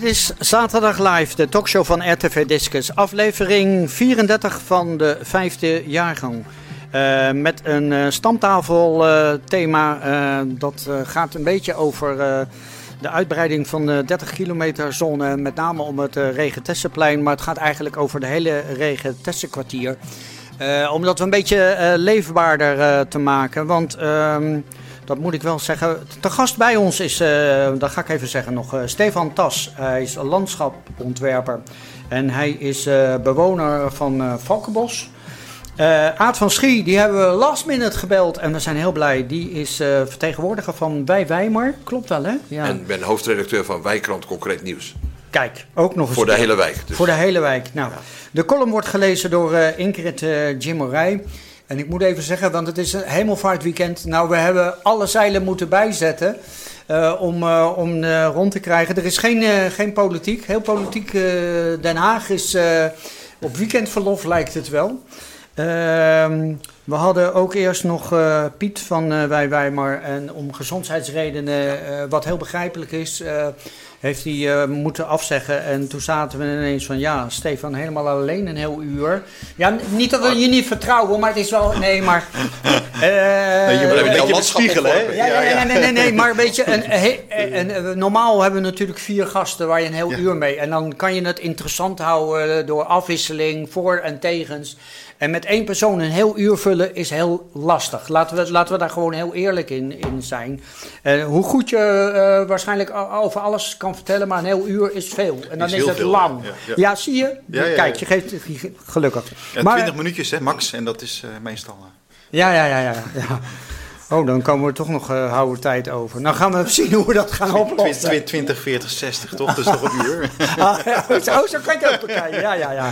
Dit is Zaterdag Live, de talkshow van RTV Discus. Aflevering 34 van de vijfde jaargang. Uh, met een uh, stamtafelthema. Uh, dat gaat een beetje over de uitbreiding van de 30 kilometer zone. Met name om het Regentessenplein. Maar het gaat eigenlijk over de hele Regentessenkwartier. omdat we een beetje leefbaarder te maken. Want ehm, dat moet ik wel zeggen. Te gast bij ons is, uh, dat ga ik even zeggen nog, uh, Stefan Tas. Hij is landschapontwerper en hij is uh, bewoner van Valkenbos. Aad van Schie, die hebben we last minute gebeld en we zijn heel blij. Die is vertegenwoordiger van Wij Wijmar. Klopt wel, hè? Ja. En ben hoofdredacteur van Wijkrant Concreet Nieuws. Kijk, ook nog eens. Voor de hele wijk. Dus. Voor de hele wijk. Nou, de column wordt gelezen door Ingrid Jimmerij. En ik moet even zeggen, want het is een hemelvaartweekend. Nou, we hebben alle zeilen moeten bijzetten uh, om, uh, om uh, rond te krijgen. Er is geen, geen politiek. Heel politiek. Den Haag is op weekendverlof, lijkt het wel. Ehm, we hadden ook eerst nog Piet van Wij Weimar. En om gezondheidsredenen, wat heel begrijpelijk is heeft hij uh, moeten afzeggen. En toen zaten we ineens van, ja, Stefan helemaal alleen een heel uur. Ja, niet dat we je niet vertrouwen, maar het is wel, nee, maar... Uh, je moet een beetje spiegelen, hè? Ja, nee, nee, nee, maar een beetje, een, een, normaal hebben we natuurlijk vier gasten waar je een heel uur mee... En dan kan je het interessant houden door afwisseling, voor en tegens... En met één persoon een heel uur vullen is heel lastig. Laten we, laten we daar gewoon heel eerlijk in, in zijn. Uh, hoe goed je uh, waarschijnlijk over alles kan vertellen, maar een heel uur is veel. En dan is, is het veel, lang. Ja, ja. ja, zie je? Ja, Kijk, je geeft gelukkig. maar, 20 minuutjes, hè, max. En dat is uh, meestal. Ja, ja, ja, ja. ja. Oh, dan komen we toch nog uh, houden tijd over. Nou gaan we zien hoe we dat gaan oplossen. 20, 40, 60, toch? Dat is toch een uur? ah, ja, zo, zo kan je het ook bekijken. Ja, ja, ja.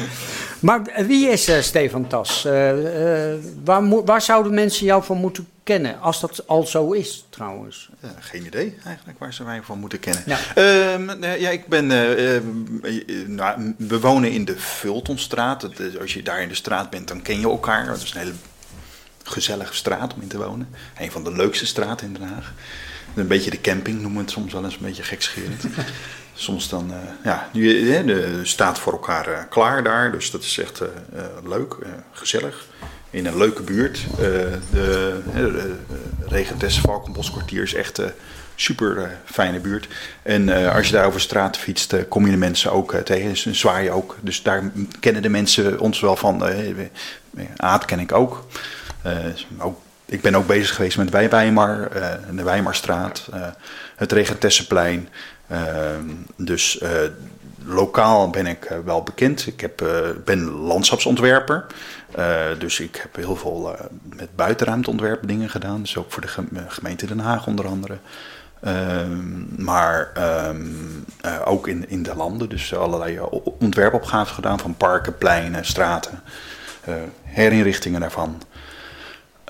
Maar wie is uh, Stefan Tas? Uh, uh, waar, waar, zouden mensen jou van moeten kennen? Als dat al zo is, trouwens. geen idee eigenlijk waar ze mij van moeten kennen. Ja, ehm, ja ik ben. nou, we wonen in de Vultonstraat. Als je daar in de straat bent, dan ken je elkaar. Dat is een hele gezellige straat om in te wonen. Een van de leukste straten in Den Haag. Een beetje de camping noemen we het soms wel eens een beetje gekscherend. soms dan, uh, ja, je, de, staat voor elkaar uh, klaar daar. Dus dat is echt uh, leuk, gezellig. In een leuke buurt. de de Regentesse Valkenboskwartier is echt super fijne buurt. En als je daar over straat fietst, kom je de mensen ook tegen. Dus zwaai ook. Dus daar kennen de mensen ons wel van. Aad ken ik ook. ook ik ben ook bezig geweest met Weimar, uh, de Weimarstraat, het Regentesseplein. Ehm, dus eh, lokaal ben ik eh, wel bekend. Ik heb, eh, ben landschapsontwerper. dus ik heb heel veel met buitenruimteontwerpen dingen gedaan. Dus ook voor de gemeente Den Haag onder andere. Ehm, maar ehm, ook in, in de landen. Dus allerlei ontwerpopgaven gedaan van parken, pleinen, straten. herinrichtingen daarvan.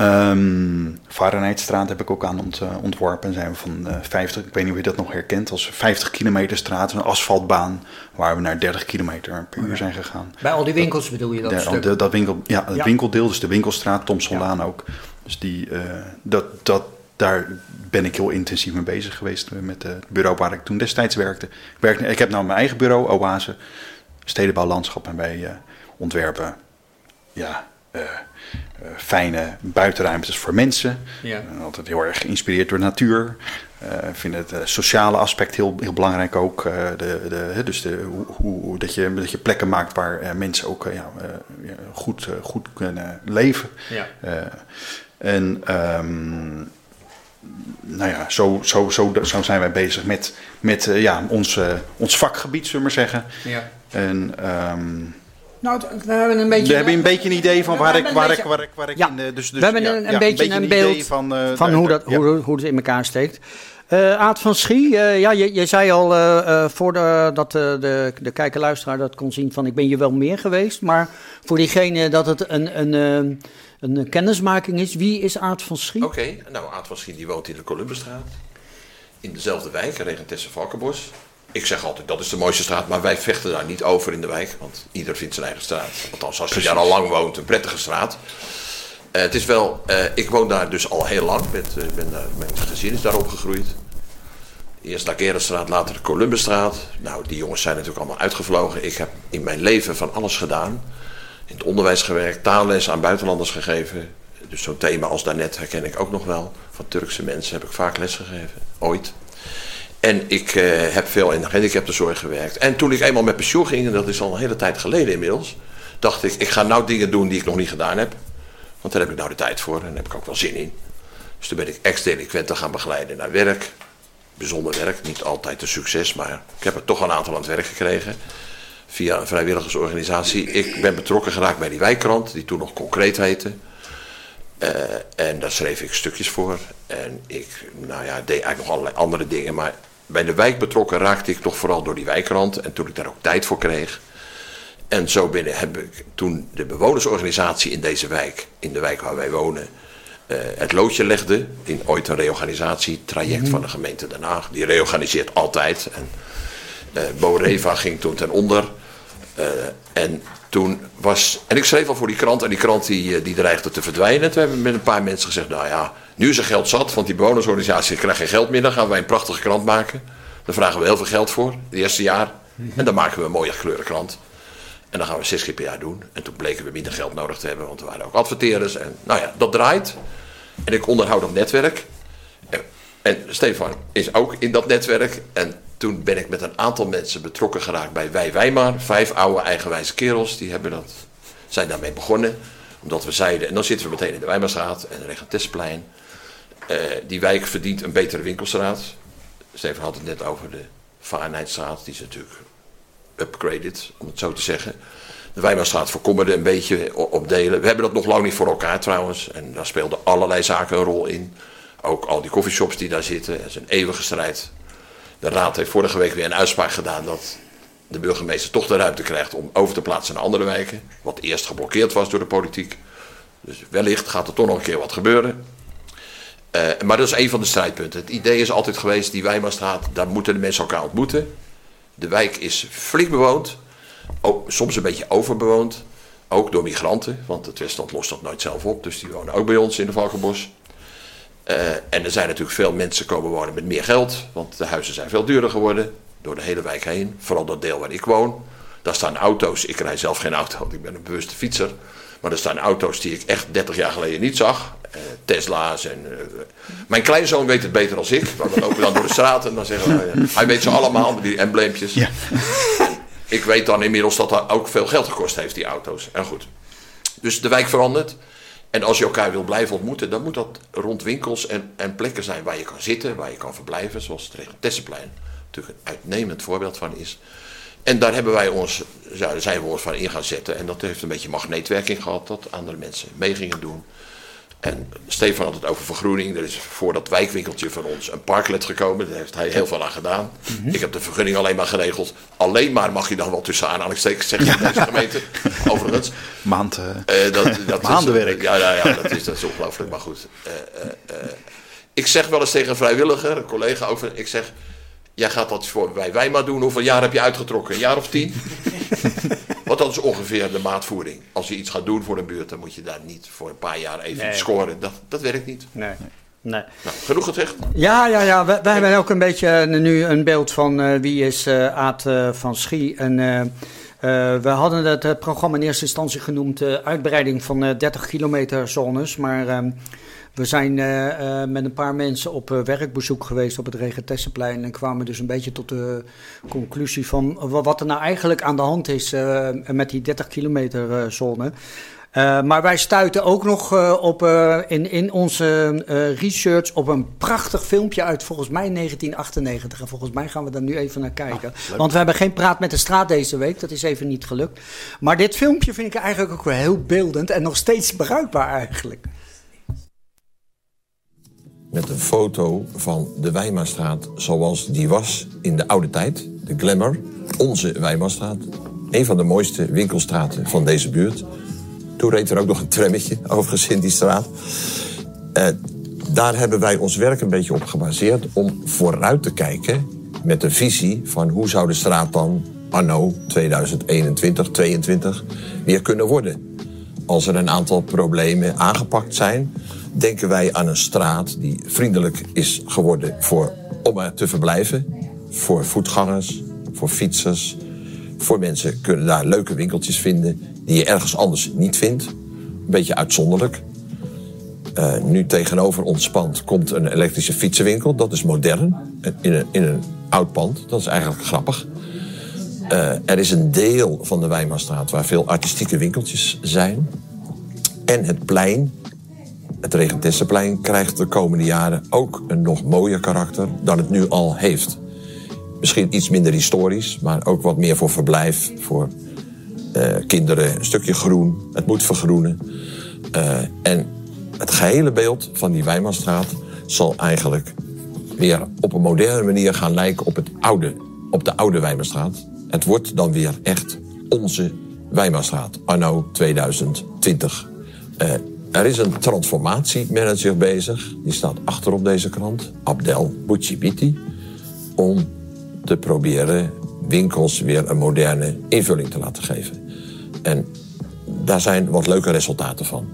Um, Fahrenheitstraat heb ik ook aan ont, uh, ontworpen. Zijn we van uh, eh, 50, ik weet niet of je dat nog herkent, als 50 kilometer straat, een asfaltbaan, waar we naar 30 kilometer per uur zijn gegaan. Bij al die winkels bedoel je dat? De, de, dat winkel, ja, het winkeldeel, dus de winkelstraat, Tom Solaan ook. Dus die, uh, dat, dat, daar ben ik heel intensief mee bezig geweest met het bureau waar ik toen destijds werkte. Ik, werk, ik heb nou mijn eigen bureau, Oase, stedenbouw, landschap en wij ontwerpen. Ja, uh, fijne buitenruimtes voor mensen. Ja. Altijd heel erg geïnspireerd door natuur. Uh, vind het sociale aspect heel, heel belangrijk ook. de, de, dus de, hoe, hoe, dat, je, dat je plekken maakt waar mensen ook ja, goed, goed kunnen leven. Ja. en um, nou ja, zo, zo, zo, zo zijn wij bezig met, met ja, ons, ons vakgebied, zullen we maar zeggen. Ja. En um, nou, we hebben een beetje... We hebben een beetje een idee van waar ik, waar, ik, waar ik, waar ik ja. in... Dus, dus, we hebben een, een, beetje, een, beeld van, uh, van hoe, dat, hoe, hoe het in elkaar steekt. Uh, Aad van Schie, uh, ja, je, je, zei al uh, voordat de, de kijker-luisteraar dat kon zien van ik ben hier wel meer geweest. Maar voor diegene dat het een, een, een kennismaking is, wie is Aad van Schie? Oké, nou Aad van Schie die woont in de Columbusstraat. In dezelfde wijk, Regentesse Valkenbos. Ik zeg altijd, dat is de mooiste straat, maar wij vechten daar niet over in de wijk. Want ieder vindt zijn eigen straat. Althans, als je daar al lang woont, een prettige straat. Uh, het is wel, uh, ik woon daar dus al heel lang. Met, uh, ben daar, mijn gezin is daar opgegroeid. Eerst de Kerenstraat, later de Columbusstraat. Nou, die jongens zijn natuurlijk allemaal uitgevlogen. Ik heb in mijn leven van alles gedaan. In het onderwijs gewerkt, taalles aan buitenlanders gegeven. Dus zo'n thema als daarnet herken ik ook nog wel. Van Turkse mensen heb ik vaak lesgegeven, ooit. En ik uh, heb veel in de gehandicaptenzorg gewerkt. En toen ik eenmaal met pensioen ging, en dat is al een hele tijd geleden inmiddels, dacht ik, ik ga nou dingen doen die ik nog niet gedaan heb. Want daar heb ik nou de tijd voor en daar heb ik ook wel zin in. Dus toen ben ik ex-delinquenten gaan begeleiden naar werk. Bijzonder werk, niet altijd een succes, maar ik heb er toch een aantal aan het werk gekregen. Via een vrijwilligersorganisatie. Ik ben betrokken geraakt bij die wijkkrant, die toen nog concreet heette. Uh, en daar schreef ik stukjes voor. En ik nou ja, deed eigenlijk nog allerlei andere dingen. Maar bij de wijk betrokken raakte ik toch vooral door die wijkrand. En toen ik daar ook tijd voor kreeg. En zo binnen heb ik toen de bewonersorganisatie in deze wijk, in de wijk waar wij wonen, uh, het loodje legde. In ooit een reorganisatietraject mm. van de gemeente Den Haag. Die reorganiseert altijd. En uh, Boreva ging toen ten onder. Uh, en toen was. En ik schreef al voor die krant. En die krant die, die dreigde te verdwijnen. Toen hebben we met een paar mensen gezegd: Nou ja, nu is er geld zat. Want die bewonersorganisatie krijgt geen geld meer. Dan gaan wij een prachtige krant maken. Daar vragen we heel veel geld voor. Het eerste jaar. En dan maken we een mooie kleurenkrant. En dan gaan we zes keer per jaar doen. En toen bleken we minder geld nodig te hebben, want er waren ook adverteerders. En nou ja, dat draait. En ik onderhoud dat netwerk. En, en Stefan is ook in dat netwerk. En toen ben ik met een aantal mensen betrokken geraakt bij Wij Weimar. Vijf oude eigenwijze kerels, die hebben dat, zijn daarmee begonnen. Omdat we zeiden, en dan zitten we meteen in de Weimarstraat en Regentesplein. Uh, die wijk verdient een betere winkelstraat. Stefan had het net over de Vaarnheidstraat, die is natuurlijk upgraded, om het zo te zeggen. De Wijnmaarstraat verkommerde een beetje op delen. We hebben dat nog lang niet voor elkaar trouwens. En daar speelden allerlei zaken een rol in. Ook al die coffeeshops die daar zitten. Het is een eeuwige strijd. De raad heeft vorige week weer een uitspraak gedaan dat de burgemeester toch de ruimte krijgt om over te plaatsen naar andere wijken. Wat eerst geblokkeerd was door de politiek. Dus wellicht gaat er toch nog een keer wat gebeuren. Uh, maar dat is een van de strijdpunten. Het idee is altijd geweest, die Wijnmaarstraat, daar moeten de mensen elkaar ontmoeten. De wijk is flink bewoond, ook, soms een beetje overbewoond. Ook door migranten, want het Westland lost dat nooit zelf op. Dus die wonen ook bij ons in de Valkenbos. Uh, en er zijn natuurlijk veel mensen komen wonen met meer geld. Want de huizen zijn veel duurder geworden. Door de hele wijk heen. Vooral dat deel waar ik woon. Daar staan auto's. Ik rij zelf geen auto, want ik ben een bewuste fietser. Maar er staan auto's die ik echt 30 jaar geleden niet zag. Uh, Tesla's en... Uh, mijn kleinzoon weet het beter dan ik. Maar we lopen dan door de straat en dan zeggen we... hij weet ze allemaal, met die embleempjes. Ja. ik weet dan inmiddels dat dat ook veel geld gekost heeft, die auto's. En goed. Dus de wijk verandert. En als je elkaar wil blijven ontmoeten, dan moet dat rond winkels en, en plekken zijn waar je kan zitten, waar je kan verblijven. Zoals het Tessenplein natuurlijk een uitnemend voorbeeld van is. En daar hebben wij ons, zijn we ons van in gaan zetten. En dat heeft een beetje magneetwerking gehad, dat andere mensen mee gingen doen. En Stefan had het over vergroening. Er is voor dat wijkwinkeltje van ons een parklet gekomen. Daar heeft hij heel veel aan gedaan. Mhm. Ik heb de vergunning alleen maar geregeld. Alleen maar mag je dan wel tussen aanhalingstekens zeggen in deze gemeente. Overigens. Maand, uh, dat, dat Maandenwerk. Is, ja, ja, ja, dat is, dat is ongelooflijk. Maar goed. Uh, ik zeg wel eens tegen een vrijwilliger, een collega over. Ik zeg, Jij gaat dat voor wij, wij maar doen. Hoeveel jaar heb je uitgetrokken? Een jaar of tien? Want dat is ongeveer de maatvoering. Als je iets gaat doen voor een buurt, dan moet je daar niet voor een paar jaar even scoren. Dat, dat werkt niet. Nee. Nee. Nou, genoeg gezegd? Ja, ja, ja. Wij, wij hebben ook een beetje nu een beeld van uh, wie is uh, Aad uh, van Schie. En we hadden het programma in eerste instantie genoemd uitbreiding van 30 kilometer zones. Maar ehm, we zijn uh, met een paar mensen op uh, werkbezoek geweest op het Regentessenplein en kwamen dus een beetje tot de conclusie van wat er nou eigenlijk aan de hand is met die 30 kilometer zone. maar wij stuiten ook nog op, in, in onze research op een prachtig filmpje uit volgens mij 1998. En volgens mij gaan we daar nu even naar kijken. Ah, Want we hebben geen praat met de straat deze week, dat is even niet gelukt. Maar dit filmpje vind ik eigenlijk ook wel heel beeldend en nog steeds bruikbaar eigenlijk met een foto van de Weimarstraat zoals die was in de oude tijd. De Glamour, onze Weimarstraat. Een van de mooiste winkelstraten van deze buurt. Toen reed er ook nog een trammetje overigens in die straat. Uh, daar hebben wij ons werk een beetje op gebaseerd om vooruit te kijken met een visie van hoe zou de straat dan anno 2021, 2022 weer kunnen worden. Als er een aantal problemen aangepakt zijn, denken wij aan een straat die vriendelijk is geworden voor om er te verblijven. Voor voetgangers, voor fietsers. Voor mensen kunnen daar leuke winkeltjes vinden die je ergens anders niet vindt. Een beetje uitzonderlijk. Uh, nu tegenover ons pand komt een elektrische fietsenwinkel. Dat is modern. In een, in een oud pand. Dat is eigenlijk grappig. Uh, er is een deel van de Weimarstraat waar veel artistieke winkeltjes zijn. En het plein, het Regentessenplein, krijgt de komende jaren ook een nog mooier karakter dan het nu al heeft. Misschien iets minder historisch, maar ook wat meer voor verblijf, voor uh, kinderen. Een stukje groen, het moet vergroenen. Uh, en het gehele beeld van die Weimarstraat zal eigenlijk weer op een moderne manier gaan lijken op, het oude, op de oude Weimarstraat. Het wordt dan weer echt onze Weimarstraat, anno 2020. Uh, er is een transformatiemanager bezig, die staat achter op deze krant, Abdel Bouchibiti, om te proberen winkels weer een moderne invulling te laten geven. En daar zijn wat leuke resultaten van.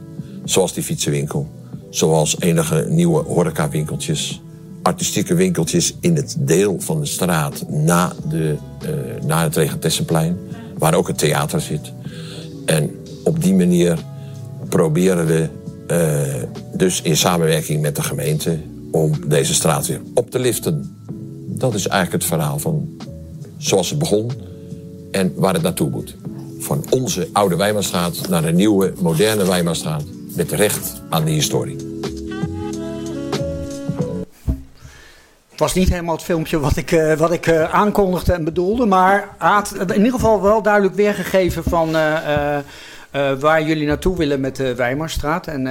Zoals die fietsenwinkel, zoals enige nieuwe horecawinkeltjes, artistieke winkeltjes in het deel van de straat na, de, uh, na het Regentessenplein, waar ook het theater zit. En op die manier proberen we uh, dus in samenwerking met de gemeente om deze straat weer op te liften. Dat is eigenlijk het verhaal van zoals het begon en waar het naartoe moet. Van onze oude Weimarstraat naar een nieuwe, moderne Weimarstraat met recht aan die historie. Het was niet helemaal het filmpje wat ik, uh, wat ik uh, aankondigde en bedoelde, maar in ieder geval wel duidelijk weergegeven van waar jullie naartoe willen met de Weimarstraat. En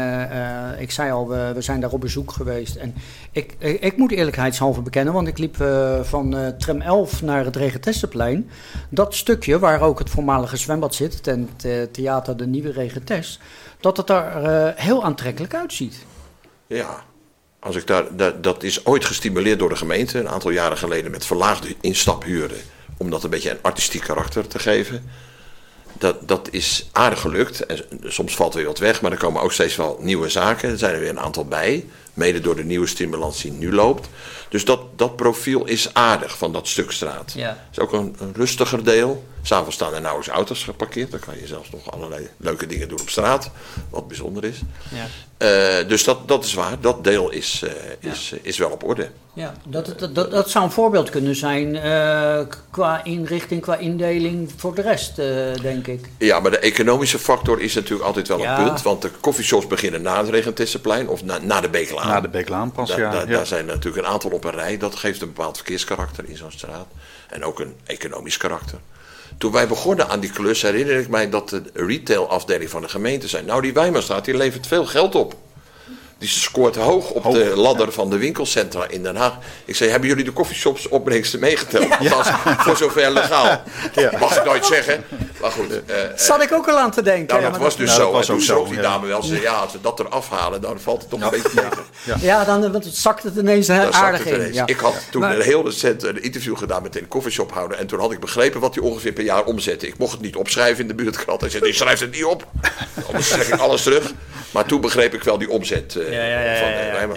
ik zei al, we, we, zijn daar op bezoek geweest. En ik, ik moet eerlijkheidshalve bekennen, want ik liep van tram 11 naar het Regentessenplein. Dat stukje waar ook het voormalige zwembad zit, en het theater De Nieuwe Regentes, dat het er heel aantrekkelijk uitziet. Ja, als ik daar, dat, dat is ooit gestimuleerd door de gemeente, een aantal jaren geleden, met verlaagde instaphuren. Om dat een beetje een artistiek karakter te geven. Dat, dat is aardig gelukt. Soms valt er weer wat weg, maar er komen ook steeds wel nieuwe zaken. Er zijn er weer een aantal bij. Mede door de nieuwe stimulans die nu loopt. Dus dat, dat profiel is aardig van dat stuk straat. Ja. Het is ook een, een rustiger deel. S'avonds staan er nauwelijks auto's geparkeerd. Dan kan je zelfs nog allerlei leuke dingen doen op straat. Wat bijzonder is. Ja. Uh, dus dat, dat is waar. Dat deel is, uh, is, ja. is wel op orde. Ja, dat, dat, dat, dat zou een voorbeeld kunnen zijn uh, qua inrichting, qua indeling voor de rest, denk ik. Ja, maar de economische factor is natuurlijk altijd wel ja. een punt. Want de coffeeshops beginnen na het Regentessenplein of na, na de Beeklaan. Na de Beeklaan pas, da, ja. da, ja. Daar zijn natuurlijk een aantal op Dat geeft een bepaald verkeerskarakter in zo'n straat. En ook een economisch karakter. Toen wij begonnen aan die klus herinner ik mij dat de retailafdeling van de gemeente zei... nou die Weimarstraat die levert veel geld op. Die scoort hoog op hoog, de ladder ja. van de winkelcentra in Den Haag. Ik zei, hebben jullie de coffeeshops opbrengsten meegeteld? Althans, ja. voor zover legaal. Ja. Mag ik nooit zeggen. Maar goed. Uh, Zat ik ook al aan te denken. Nou, dat was dus nou, zo. Was en toen ook die dame wel zei, ja, als we dat eraf halen, dan valt het toch een beetje tegen. Ja, ja dan want het zakt het ineens dan aardig het ineens. in. Ik had toen maar, een heel recent een interview gedaan met een coffeeshophouder. En toen had ik begrepen wat hij ongeveer per jaar omzette. Ik mocht het niet opschrijven in de buurtkrant. Hij zei, ik schrijf het niet op. Anders trek ik alles terug. Maar toen begreep ik wel die omzet uh, ja, ja, ja, van.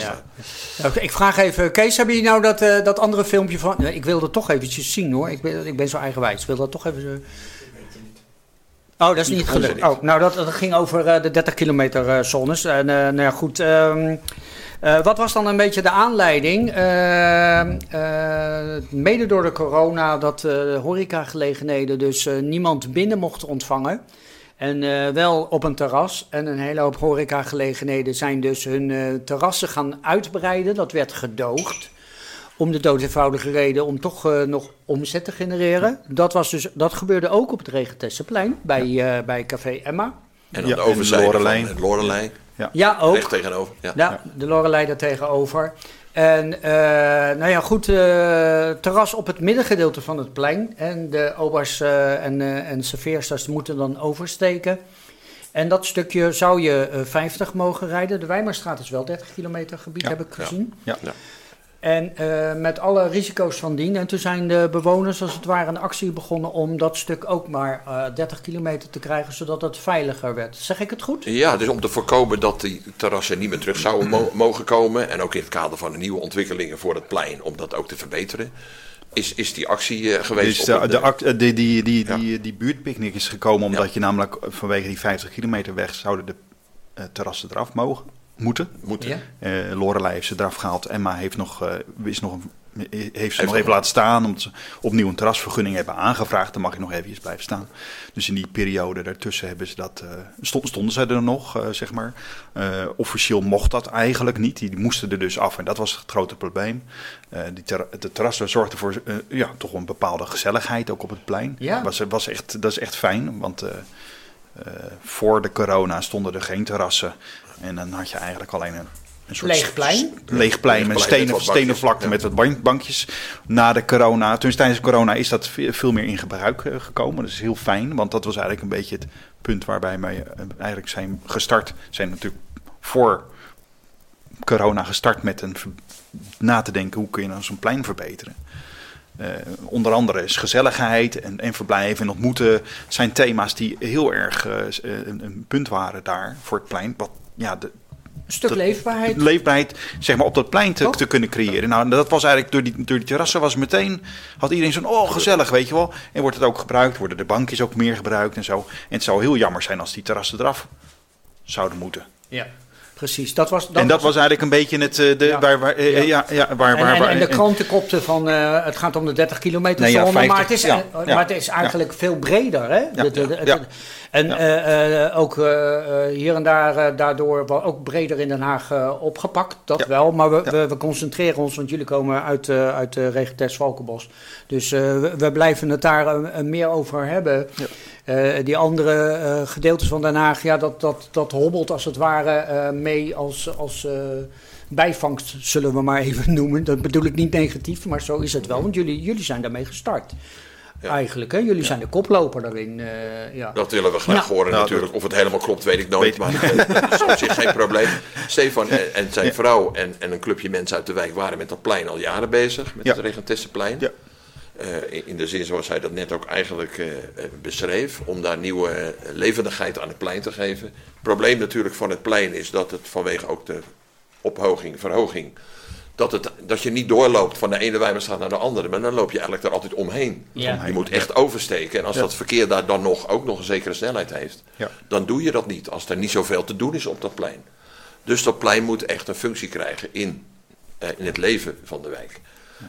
Ja. Ik vraag even, Kees, hebben jullie nou dat, uh, dat andere filmpje van... Ik wil dat toch eventjes zien hoor, ik ben, ik ben zo eigenwijs. Ik wil dat toch even... Zo... Oh, dat is niet gelukt. Oh, nou, dat, dat ging over uh, de 30 kilometer uh, zones. En nou ja, goed... Um, uh, wat was dan een beetje de aanleiding? Uh, uh, mede door de corona dat uh, horecagelegenheden dus niemand binnen mochten ontvangen. En wel op een terras. En een hele hoop horecagelegenheden zijn dus hun terrassen gaan uitbreiden. Dat werd gedoogd. Om de dood eenvoudige reden om toch nog omzet te genereren. Dat, was dus, dat gebeurde ook op het Regentessenplein bij, ja. bij Café Emma. En aan de overzijde van het Lorelei. Ja, ja ook. Recht tegenover. Ja, ja de Lorelei daar tegenover. En uh, nou ja, goed, uh, terras op het middengedeelte van het plein. En de obers uh, en, en serveersters moeten dan oversteken. En dat stukje zou je 50 mogen rijden. De Wijmerstraat is wel 30 kilometer gebied, ja, heb ik gezien. Ja, ja. En met alle risico's van dien. En toen zijn de bewoners als het ware een actie begonnen om dat stuk ook maar 30 kilometer te krijgen, zodat het veiliger werd. Zeg ik het goed? Ja, dus om te voorkomen dat die terrassen niet meer terug zouden mogen komen. En ook in het kader van de nieuwe ontwikkelingen voor het plein, om dat ook te verbeteren is, is die actie geweest. Dus de, de, die, die, die, die, die buurtpicknick is gekomen omdat je namelijk vanwege die 50 kilometer weg zouden de uh, terrassen eraf mogen. Moeten. Moeten. Ja. Uh, Lorelei heeft ze eraf gehaald. Emma heeft, nog, uh, is nog een heeft ze nog even laten staan. Omdat ze opnieuw een terrasvergunning hebben aangevraagd. Dan mag je nog even blijven staan. Dus in die periode daartussen hebben ze dat, uh, stonden ze er nog, uh, zeg maar. Uh, officieel mocht dat eigenlijk niet. Die, die, moesten er dus af. En dat was het grote probleem. die ter, de terrassen zorgden voor ja, toch een bepaalde gezelligheid ook op het plein. Ja. Was, was echt, dat is echt fijn. Want voor de corona stonden er geen terrassen. En dan had je eigenlijk alleen een een soort leeg plein. Leeg plein met stenen, stenen vlakte met wat bankjes. Na de corona, toen tijdens de corona is dat veel meer in gebruik eh, gekomen. Dat is heel fijn, want dat was eigenlijk een beetje het punt waarbij wij eh, eigenlijk zijn gestart. Zijn natuurlijk voor corona gestart met een na te denken hoe kun je nou zo'n plein verbeteren. Uh, onder andere is gezelligheid en, en verblijven en ontmoeten zijn thema's die heel erg uh, een, een, punt waren daar voor het plein. Wat ja, de, een stuk leefbaarheid. Leefbaarheid, zeg maar, op dat plein te, te, kunnen creëren. Nou, dat was eigenlijk door die, door die terrassen was meteen, had iedereen zo'n, oh gezellig, weet je wel. En wordt het ook gebruikt, worden de bankjes ook meer gebruikt en zo. En het zou heel jammer zijn als die terrassen eraf zouden moeten. Ja. Precies, dat was. Dat en dat was, eigenlijk een beetje het. Eh, de, ja. Waar, waar, eh, ja. Ja, waar, waar, en, en, de krantenkopte van. Uh, het gaat om de 30 kilometer nee, zone, maar, het is, maar het is eigenlijk veel breder. Hè? De, de, de, en uh, ook hier en daar daardoor wel ook breder in Den Haag opgepakt, dat wel. Maar we, we, we, concentreren ons, want jullie komen uit, uit de regio Valkenbos. Dus we, we, blijven het daar meer over hebben. Die andere gedeeltes van Den Haag, ja, dat, dat, dat hobbelt als het ware mee als... als bijvangst, zullen we maar even noemen. Dat bedoel ik niet negatief, maar zo is het wel. Want jullie, jullie zijn daarmee gestart. Eigenlijk, hè? Jullie zijn de koploper daarin. Uh, ja. Dat willen we graag horen natuurlijk. Of het helemaal klopt, weet ik nooit. maar dat is op zich geen probleem. Stefan en, en zijn vrouw en, en een clubje mensen uit de wijk waren met dat plein al jaren bezig. Met het Regentesseplein. Ja. Uh, in de zin zoals hij dat net ook eigenlijk uh, beschreef, om daar nieuwe levendigheid aan het plein te geven. Het probleem natuurlijk van het plein is dat het vanwege ook de ophoging, verhoging, dat, het, dat je niet doorloopt van de ene Wijmerstraat naar de andere, maar dan loop je eigenlijk er altijd omheen. Je moet echt oversteken. En als dat verkeer daar dan nog, ook nog een zekere snelheid heeft, ja. dan doe je dat niet als er niet zoveel te doen is op dat plein. Dus dat plein moet echt een functie krijgen in, eh, in het leven van de wijk.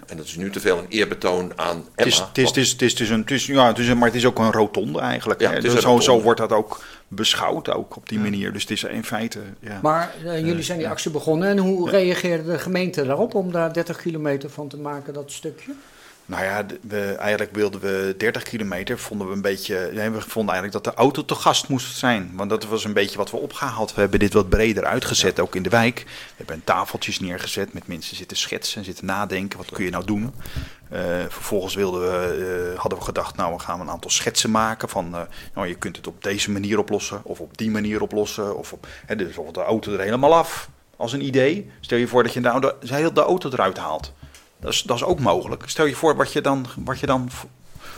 En dat is nu te veel een eerbetoon aan Emma. Het is, het is, het is, het is, het is een, het is, ja, het is een, maar het is ook een rotonde eigenlijk. Ja, dus zo, zo wordt dat ook beschouwd ook op die manier. Dus het is in feite... Ja. Maar uh, jullie zijn die actie begonnen. En hoe reageerde de gemeente daarop om daar 30 kilometer van te maken, dat stukje? Nou ja, we, eigenlijk wilden we 30 kilometer. Vonden we een beetje. Ja, we vonden eigenlijk dat de auto te gast moest zijn. Want dat was een beetje wat we opgehaald. We hebben dit wat breder uitgezet, ook in de wijk. We hebben tafeltjes neergezet met mensen zitten schetsen, zitten nadenken. Wat kun je nou doen? Uh, vervolgens wilden we, uh, hadden we gedacht, nou we gaan een aantal schetsen maken van, uh, nou je kunt het op deze manier oplossen of op die manier oplossen. Of op, hè, dus de auto er helemaal af als een idee. Stel je voor dat je nou de, de auto eruit haalt. Dat is, dat is ook mogelijk. Stel je voor wat je dan, wat je dan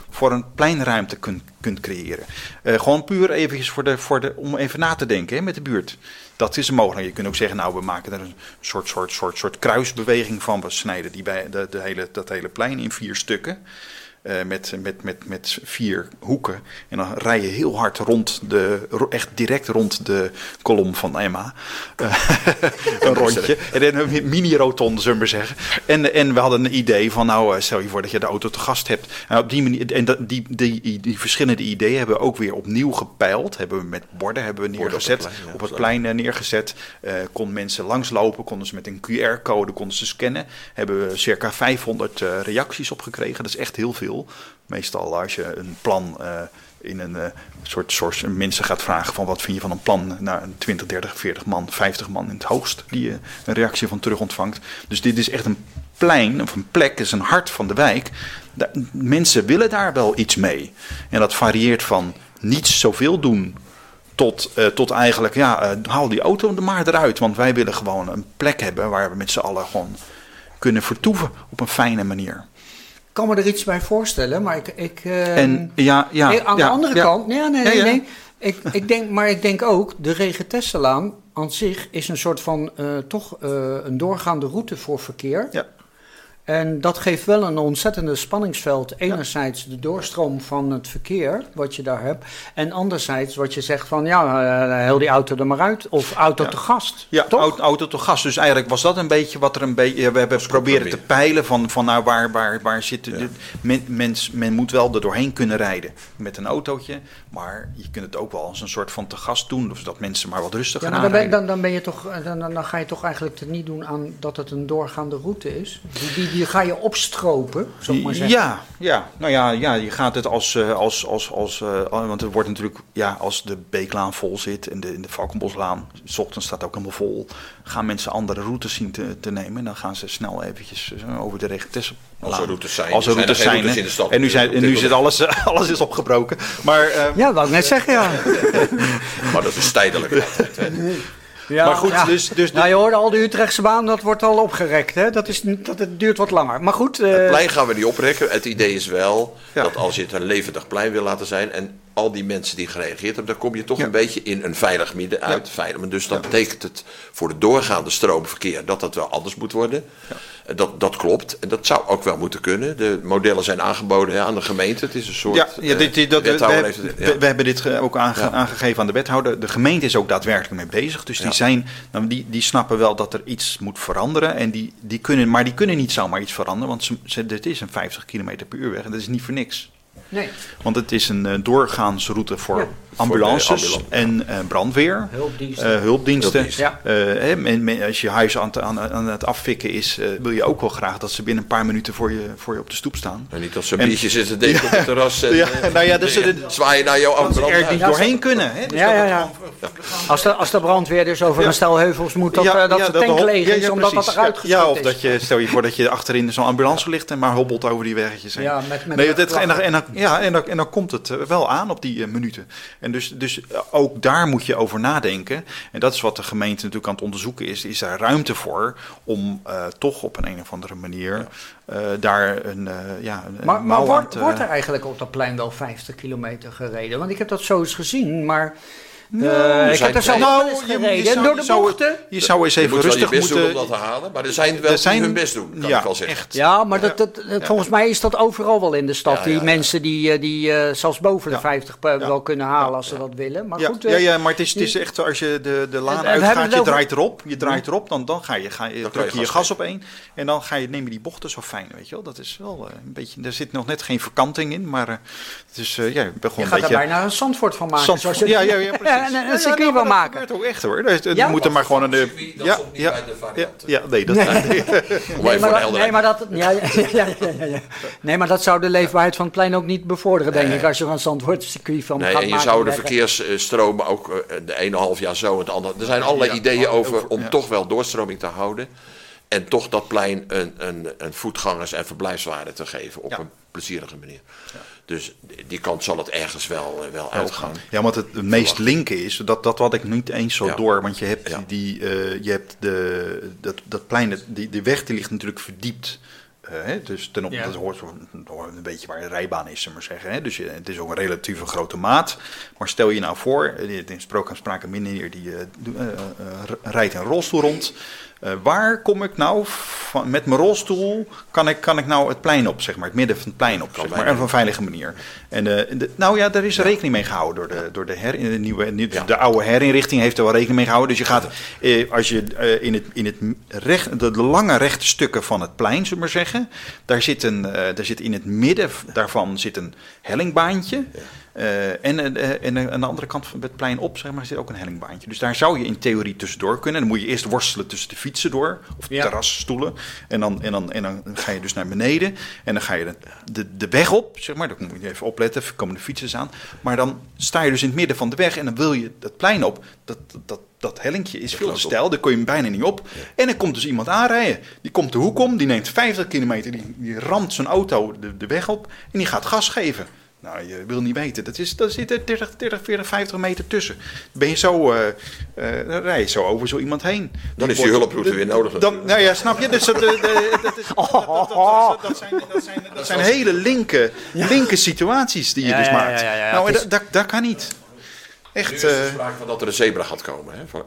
voor een pleinruimte kunt, kunt creëren. Uh, gewoon puur eventjes voor de, voor de, om even na te denken hè, met de buurt. Dat is mogelijk. Je kunt ook zeggen, nou, we maken er een soort, soort, soort, soort kruisbeweging van. We snijden die bij de, de hele, dat hele plein in vier stukken. Uh, met, met, met, met vier hoeken. En dan rij je heel hard rond de, echt direct rond de kolom van Emma. Uh, een rondje. En een mini-rotonde, zullen we zeggen. En, en we hadden een idee van, nou, eh, stel je voor dat je de auto te gast hebt. Nou, op die manier, en die, die, die, die, verschillende ideeën hebben we ook weer opnieuw gepeild. Hebben we met borden hebben we neergezet. Op het plein, op het plein neergezet. Uh, kon mensen langslopen, konden ze met een QR-code konden ze scannen. Hebben we circa 500 reacties op gekregen. Dat is echt heel veel. Meestal als je een plan uh, in een uh, soort, soort mensen gaat vragen van wat vind je van een plan naar een 20, 30, 40 man, 50 man in het hoogst die je een reactie van terug ontvangt. Dus dit is echt een plein of een plek, is een hart van de wijk. Mensen willen daar wel iets mee. En dat varieert van niets zoveel doen tot, uh, tot eigenlijk, ja, haal die auto er maar eruit. Want wij willen gewoon een plek hebben waar we met z'n allen gewoon kunnen vertoeven op een fijne manier. Ik kan me er iets bij voorstellen, maar ik... ik uh, en ja, ja, aan de andere kant... Nee, nee, nee, nee. Ik, ik denk, maar ik denk ook, de Regentesselaan aan zich is een soort van uh, toch uh, een doorgaande route voor verkeer. Ja. En dat geeft wel een ontzettende spanningsveld. Enerzijds de doorstroom van het verkeer, wat je daar hebt. En anderzijds wat je zegt van, ja, uh, heel die auto er maar uit. Of auto ja. te gast. Ja, toch? auto te gast. Dus eigenlijk was dat een beetje wat er een beetje... We hebben proberen te peilen van, van nou, waar, waar, waar zit... Ja. Dit, men, mens, men moet wel er doorheen kunnen rijden met een autootje. Maar je kunt het ook wel als een soort van te gast doen. Dus dat mensen maar wat rustiger ja, maar dan ben, dan, dan, ben je toch, dan, dan ga je toch eigenlijk er niet doen aan dat het een doorgaande route is. Die, die, die ga je opstropen, zou ik maar zeggen. Ja, ja, nou ja, ja je gaat het als, uh, als, als, als uh, want het wordt natuurlijk, ja, als de Beeklaan vol zit en de, in de Valkenboslaan, s ochtends staat ook helemaal vol, gaan mensen andere routes zien te, te nemen. En dan gaan ze snel eventjes uh, over de Regentesse Als er routes zijn. Als er routes zijn. routes in de stad. En nu, zijn, en nu zit alles, alles is opgebroken. Maar, ja, wou ik net zeggen, ja. maar dat is tijdelijk altijd. Ja, maar goed, ja. dus, dus nou, je hoorde al de Utrechtse baan, dat wordt al opgerekt. Hè? Dat, is, dat het duurt wat langer. Maar goed. Uh... Het plein gaan we niet oprekken. Het idee is wel ja. dat als je het een levendig plein wil laten zijn. en al die mensen die gereageerd hebben, dan kom je toch ja. een beetje in een veilig midden uit. Veilig. Dus dat betekent het voor de doorgaande stroomverkeer dat dat wel anders moet worden. Dat, dat klopt. En dat zou ook wel moeten kunnen. De modellen zijn aangeboden aan de gemeente. Het is een soort. Ja, ja, dit, dit, dat, we, we, we, we, hebben dit ook aange, ja. aangegeven aan de wethouder. De gemeente is ook daadwerkelijk mee bezig. Dus die, zijn, nou, die, die snappen wel dat er iets moet veranderen. En die, die kunnen, maar die kunnen niet zomaar iets veranderen. Want ze, ze, dit is een 50 km per uur weg. En dat is niet voor niks. Nee. Want het is een uh, doorgaansroute voor. Ambulances en uh, brandweer. Hulpdiensten. Uh, hulpdiensten. hulpdiensten. Ja. He, men, men, als je huis aan, aan, aan het afvikken is, wil je ook wel graag dat ze binnen een paar minuten voor je, voor je op de stoep staan. En niet als ze een biertje zitten denken op het terras en ja, nou ja, dus de, zwaaien naar jouw ambulance. er niet doorheen kunnen. Hè? Dus ja, ja, ja. Als, de, als de brandweer dus over een stel heuvels moet, dat, dat de tank leeg is, omdat dat eruit geschoten Ja, of dat je, stel je voor dat je achterin zo'n ambulance ligt en maar hobbelt over die weggetjes heen. Ja, met, met nee, het, en, dan, en, dan, ja, en, dan, en dan komt het wel aan op die uh, minuten. En dus, dus ook daar moet je over nadenken. En dat is wat de gemeente natuurlijk aan het onderzoeken is. Is daar ruimte voor om uh, toch op een, een of andere manier uh, daar een, ja, een Maar, maar wordt, wordt er eigenlijk op dat plein wel 50 kilometer gereden? Want ik heb dat zo eens gezien, maar... Nou, uh, ik heb er zelf nou, gereden je zou, door de bochten. Je zou eens even je rustig je best moeten... doen om dat te halen, maar er zijn wel er zijn, die hun best doen, kan ja, ik wel zeggen. Echt. Ja, maar dat, dat, dat, volgens mij is dat overal wel in de stad. Ja, die mensen die, die uh, zelfs boven de 50 wel kunnen halen als ze dat willen. Maar goed, ja, ja, maar het is, het is echt als je de, de laan uitgaat, je draait erop, je draait erop, dan, dan ga je, ga je, druk je je gas op één en dan ga je, neem je die bochten zo fijn, weet je wel. Dat is wel een beetje, er zit nog net geen verkanting in, maar het is, ja, je een gaat er bijna een Zandvoort van maken. Ja, ja, ja, Een circuit wel maken. Dat ook echt hoor. Dus, ja? moet er maar gewoon een. Circuit, dat ja, ja, ja, ja, nee, dat. Nee, nee, maar, nee, maar dat, ja, ja, ja, ja, ja. nee, maar dat zou de leefbaarheid van het plein ook niet bevorderen, denk ik, als je van Zandvoort circuit van nee, gaat en je maken zou de verkeersstromen ook de ene half jaar zo en het andere. Er zijn allerlei ideeën over om toch wel doorstroming te houden. En toch dat plein een, een, een voetgangers- en verblijfswaarde te geven op een plezierige manier. Ja. Dus die kant zal het ergens wel, wel uitgaan. Ja, want het, het meest linken is, dat, dat had ik niet eens zo ja. door. Want je hebt, ja. die, uh, je hebt de, dat, dat plein, die, die weg die ligt natuurlijk verdiept. Uh, hè, dus ten op, ja. dat hoort, hoort een beetje waar de rijbaan is, zullen maar zeggen. Hè? Dus je, het is ook een relatief grote maat. Maar stel je nou voor, in sprake, sprake meneer die uh, rijdt een rolstoel rond. Uh, waar kom ik nou van, met mijn rolstoel? Kan ik, kan ik nou het plein op, zeg maar, het midden van het plein op, zeg maar, op een veilige manier? En uh, de, nou ja, daar is ja. rekening mee gehouden door de, door de, her, de, nieuwe, de, ja. de oude herinrichting heeft er wel rekening mee gehouden. Dus je gaat, uh, als je in het, in het recht, de, de, lange rechte stukken van het plein, zullen we maar zeggen, daar zit, een, daar zit in het midden daarvan zit een hellingbaantje. Ja. Uh, en, uh, en aan de andere kant van het plein op zeg maar, zit ook een hellingbaantje. Dus daar zou je in theorie tussendoor kunnen. Dan moet je eerst worstelen tussen de fietsen door, of de ja. terrasstoelen. En dan, en, dan, en dan ga je dus naar beneden. En dan ga je de, de, de weg op, zeg maar. Dan moet je even opletten, komen de fietsers aan. Maar dan sta je dus in het midden van de weg en dan wil je dat plein op. Dat, dat, dat hellingje is veel te steil, daar kun je hem bijna niet op. Ja. En er komt dus iemand aanrijden. Die komt de hoek om, die neemt 50 kilometer, die, die ramt zijn auto de, de weg op en die gaat gas geven. Nou, je wil niet weten. Dat is, daar zit er 30, 30, 40, 50 meter tussen. Ben je zo, uh, uh, dan rij je zo over zo iemand heen. Dan is die hulproute weer nodig. Dan, nou ja, snap je? Dus dat, dat, dat, zijn, dat, zijn, dat zijn hele linker, linker situaties die je dus maakt. nou, dat, dat kan niet. Echt, nu is er sprake van dat er een zebra gaat komen. Hè? Van,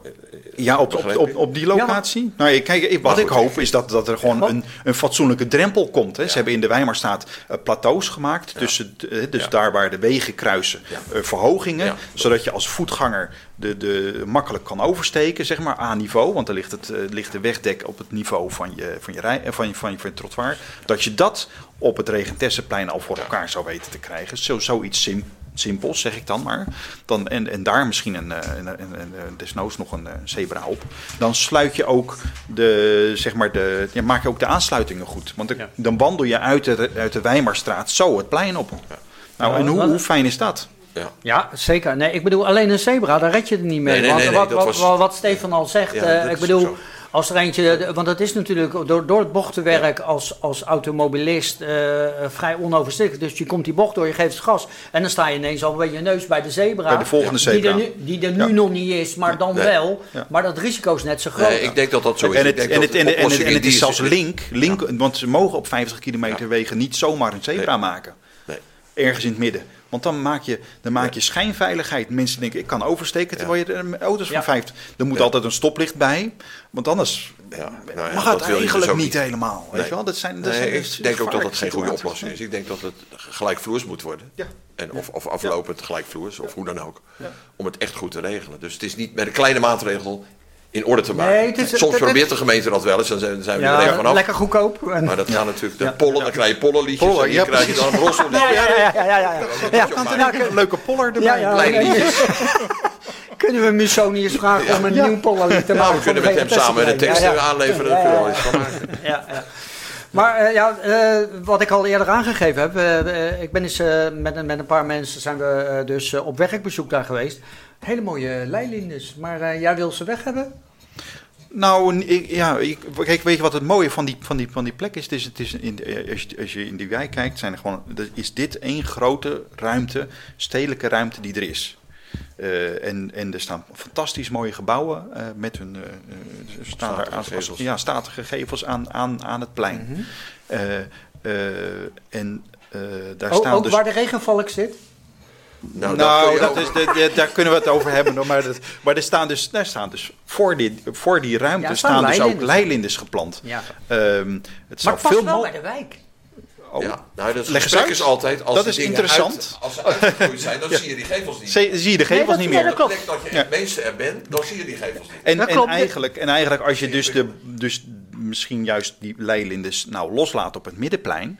ja, op, op, op, op die locatie. Ja. Nou, kijk, wat ik hoop is dat, dat er gewoon een, een fatsoenlijke drempel komt. Hè. Ze hebben in de Weimarstraat uh, plateaus gemaakt. Ja. Tussen, uh, dus daar waar de wegen kruisen, uh, verhogingen. Zodat je als voetganger de, de, makkelijk kan oversteken, zeg maar, aan niveau. Want dan ligt, het, ligt de wegdek op het niveau van je, van je, rij, van je, van je, van je trottoir. Dat je dat op het Regentesseplein al voor elkaar zou weten te krijgen. Zo, zoiets simpel simpels, zeg ik dan maar. Dan, en, en daar misschien een, een, een, een desnoods nog een, zebra op. Dan sluit je ook de, zeg maar de, ja, maak je ook de aansluitingen goed. Want de, ja. dan wandel je uit de, uit de Weimarstraat zo het plein op. Ja. Nou, en hoe, hoe fijn is dat? Ja. ja, zeker. Nee, ik bedoel, alleen een zebra, daar red je er niet mee. Nee, nee, nee, want wat, wat, was... wat, Stefan al zegt, ja, uh, ik bedoel, als er eentje, want het is natuurlijk door, door het bochtenwerk als, als automobilist uh, vrij onoverzichtelijk. Dus je komt die bocht door, je geeft het gas en dan sta je ineens al bij je neus bij de zebra. Bij de volgende zebra. Die er nu, die er nu nog niet is, maar dan nee. wel. Maar dat risico is net zo groot. Nee, ik denk dat dat zo is. En het, en het, en, en, en het is zelfs link, link want ze mogen op 50 kilometer wegen niet zomaar een zebra maken. Ergens in het midden. Want dan maak je, dan maak je schijnveiligheid. Mensen denken, ik kan oversteken terwijl je de auto's van 50. Er moet altijd een stoplicht bij. Want anders ja, nou mag het eigenlijk dus niet helemaal. Weet je wel? Dat zijn, dat nee, zijn, ik denk ook dat dat geen goede oplossing is. Ik denk dat het gelijkvloers moet worden. Ja. En of, of aflopend gelijkvloers, of hoe dan ook. Om het echt goed te regelen. Dus het is niet met een kleine maatregel in orde te maken. Nee, is, Soms probeert de gemeente dat wel eens, dan zijn, zijn we ja, er even vanaf. Lekker goedkoop. En... Maar dat gaat natuurlijk, de pollen, dan krijg je pollenliedjes Pollen, en hier krijg je dan een rossel. Ja, ja, ja. ja, ja, ja. ja. ja. Een leuke poller erbij. Ja, Kleine liedjes. Kunnen we Musoni eens vragen om een nieuw pollenlied te maken? Nou, we kunnen met hem samen de teksten aanleveren, daar kunnen we wel iets van maken. Ja, ja. Maar uh, ja, uh, wat ik al eerder aangegeven heb, uh, ik ben eens met, met een paar mensen zijn we dus op werkbezoek daar geweest. Hele mooie leilindes, maar jij wil ze weg hebben? Nou, ik, ja, ik, kijk, weet je wat het mooie van die, van die, van die plek is? Het is, het is in, als, je, als je in die wijk kijkt, zijn er gewoon, is dit één grote ruimte, stedelijke ruimte die er is. Uh, en, en er staan fantastisch mooie gebouwen uh, met hun uh, staan statige, aan, gevels. Ja, statige gevels aan, aan, aan het plein. Mm -hmm. en daar o, staan ook dus... waar de regenvalk zit? Nou, nou dat is, de, daar kunnen we het over hebben. Maar, dat, maar er staan dus, daar staan dus voor, die, voor die ruimte ja, staan, dus ook leilindes geplant. Ja. Um, het maar past veel wel bij de wijk. Oh. Ja, nou, dat gesprek is altijd als dat is interessant. Uit, als ze uitgegroeid zijn, dan ja. zie je die gevels niet. Zie, zie je de gevels nee, niet meer. Op het moment dat je het meeste er bent, dan zie je die gevels niet. En, en, eigenlijk, en eigenlijk als je dus, de, dus misschien juist die leilindes nou loslaat op het middenplein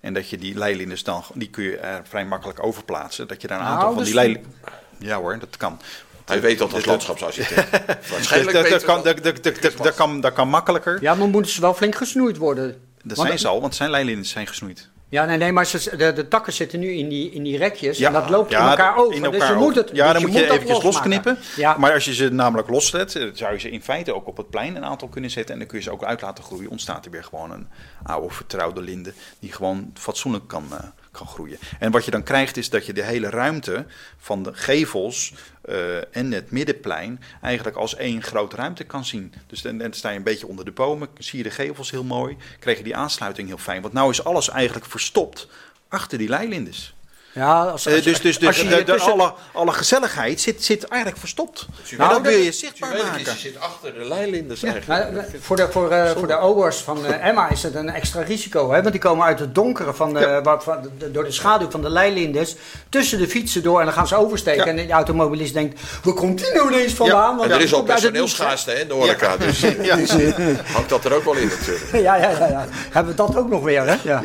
en dat je die leilindes dan, die kun je er vrij makkelijk overplaatsen. Dat je daar een aantal nou, van die dus leilindes... Ja hoor, dat kan. Hij weet dat als landschapsarchitect. Waarschijnlijk dat, dat, kan, dat, dat, dat, kan, dat kan makkelijker. Ja, maar moeten ze wel flink gesnoeid worden. Dat zijn ze al, want zijn leilindes zijn gesnoeid. Ja, nee, nee maar ze, de, de takken zitten nu in die, in die rekjes ja, en dat loopt ja, in elkaar over. In elkaar dus je moet het, ja, dus dan moet je, eventjes losknippen. Ja. Maar als je ze namelijk loszet, eh, zou je ze in feite ook op het plein een aantal kunnen zetten. En dan kun je ze ook uit laten groeien. Ontstaat er weer gewoon een oude vertrouwde linde die gewoon fatsoenlijk kan, uh, kan groeien. En wat je dan krijgt is dat je de hele ruimte van de gevels uh, en het middenplein eigenlijk als één grote ruimte kan zien. Dus dan, dan sta je een beetje onder de bomen, zie je de gevels heel mooi, krijg je die aansluiting heel fijn. Want nou is alles eigenlijk verstopt achter die leilindes. Ja, als, als, uh, dus dus, dus de, de, alle, alle gezelligheid zit, zit eigenlijk verstopt. Nou, dan wil je zichtbaar maken. Je zit achter de leilindes ja. eigenlijk. Nou, voor, de, voor, uh, voor de obers van uh, Emma is het een extra risico. Hè? Want die komen uit het donkere van de, ja. wat, van de, door de schaduw van de leilindes tussen de fietsen door. En dan gaan ze oversteken. Ja. En de automobilist denkt, waar komt die nou ineens vandaan? Want er is al personeelschaarste in de horeca. Dus, dus hangt dat er ook wel in natuurlijk. Ja, ja, ja, ja. Hebben we dat ook nog weer, hè? Ja.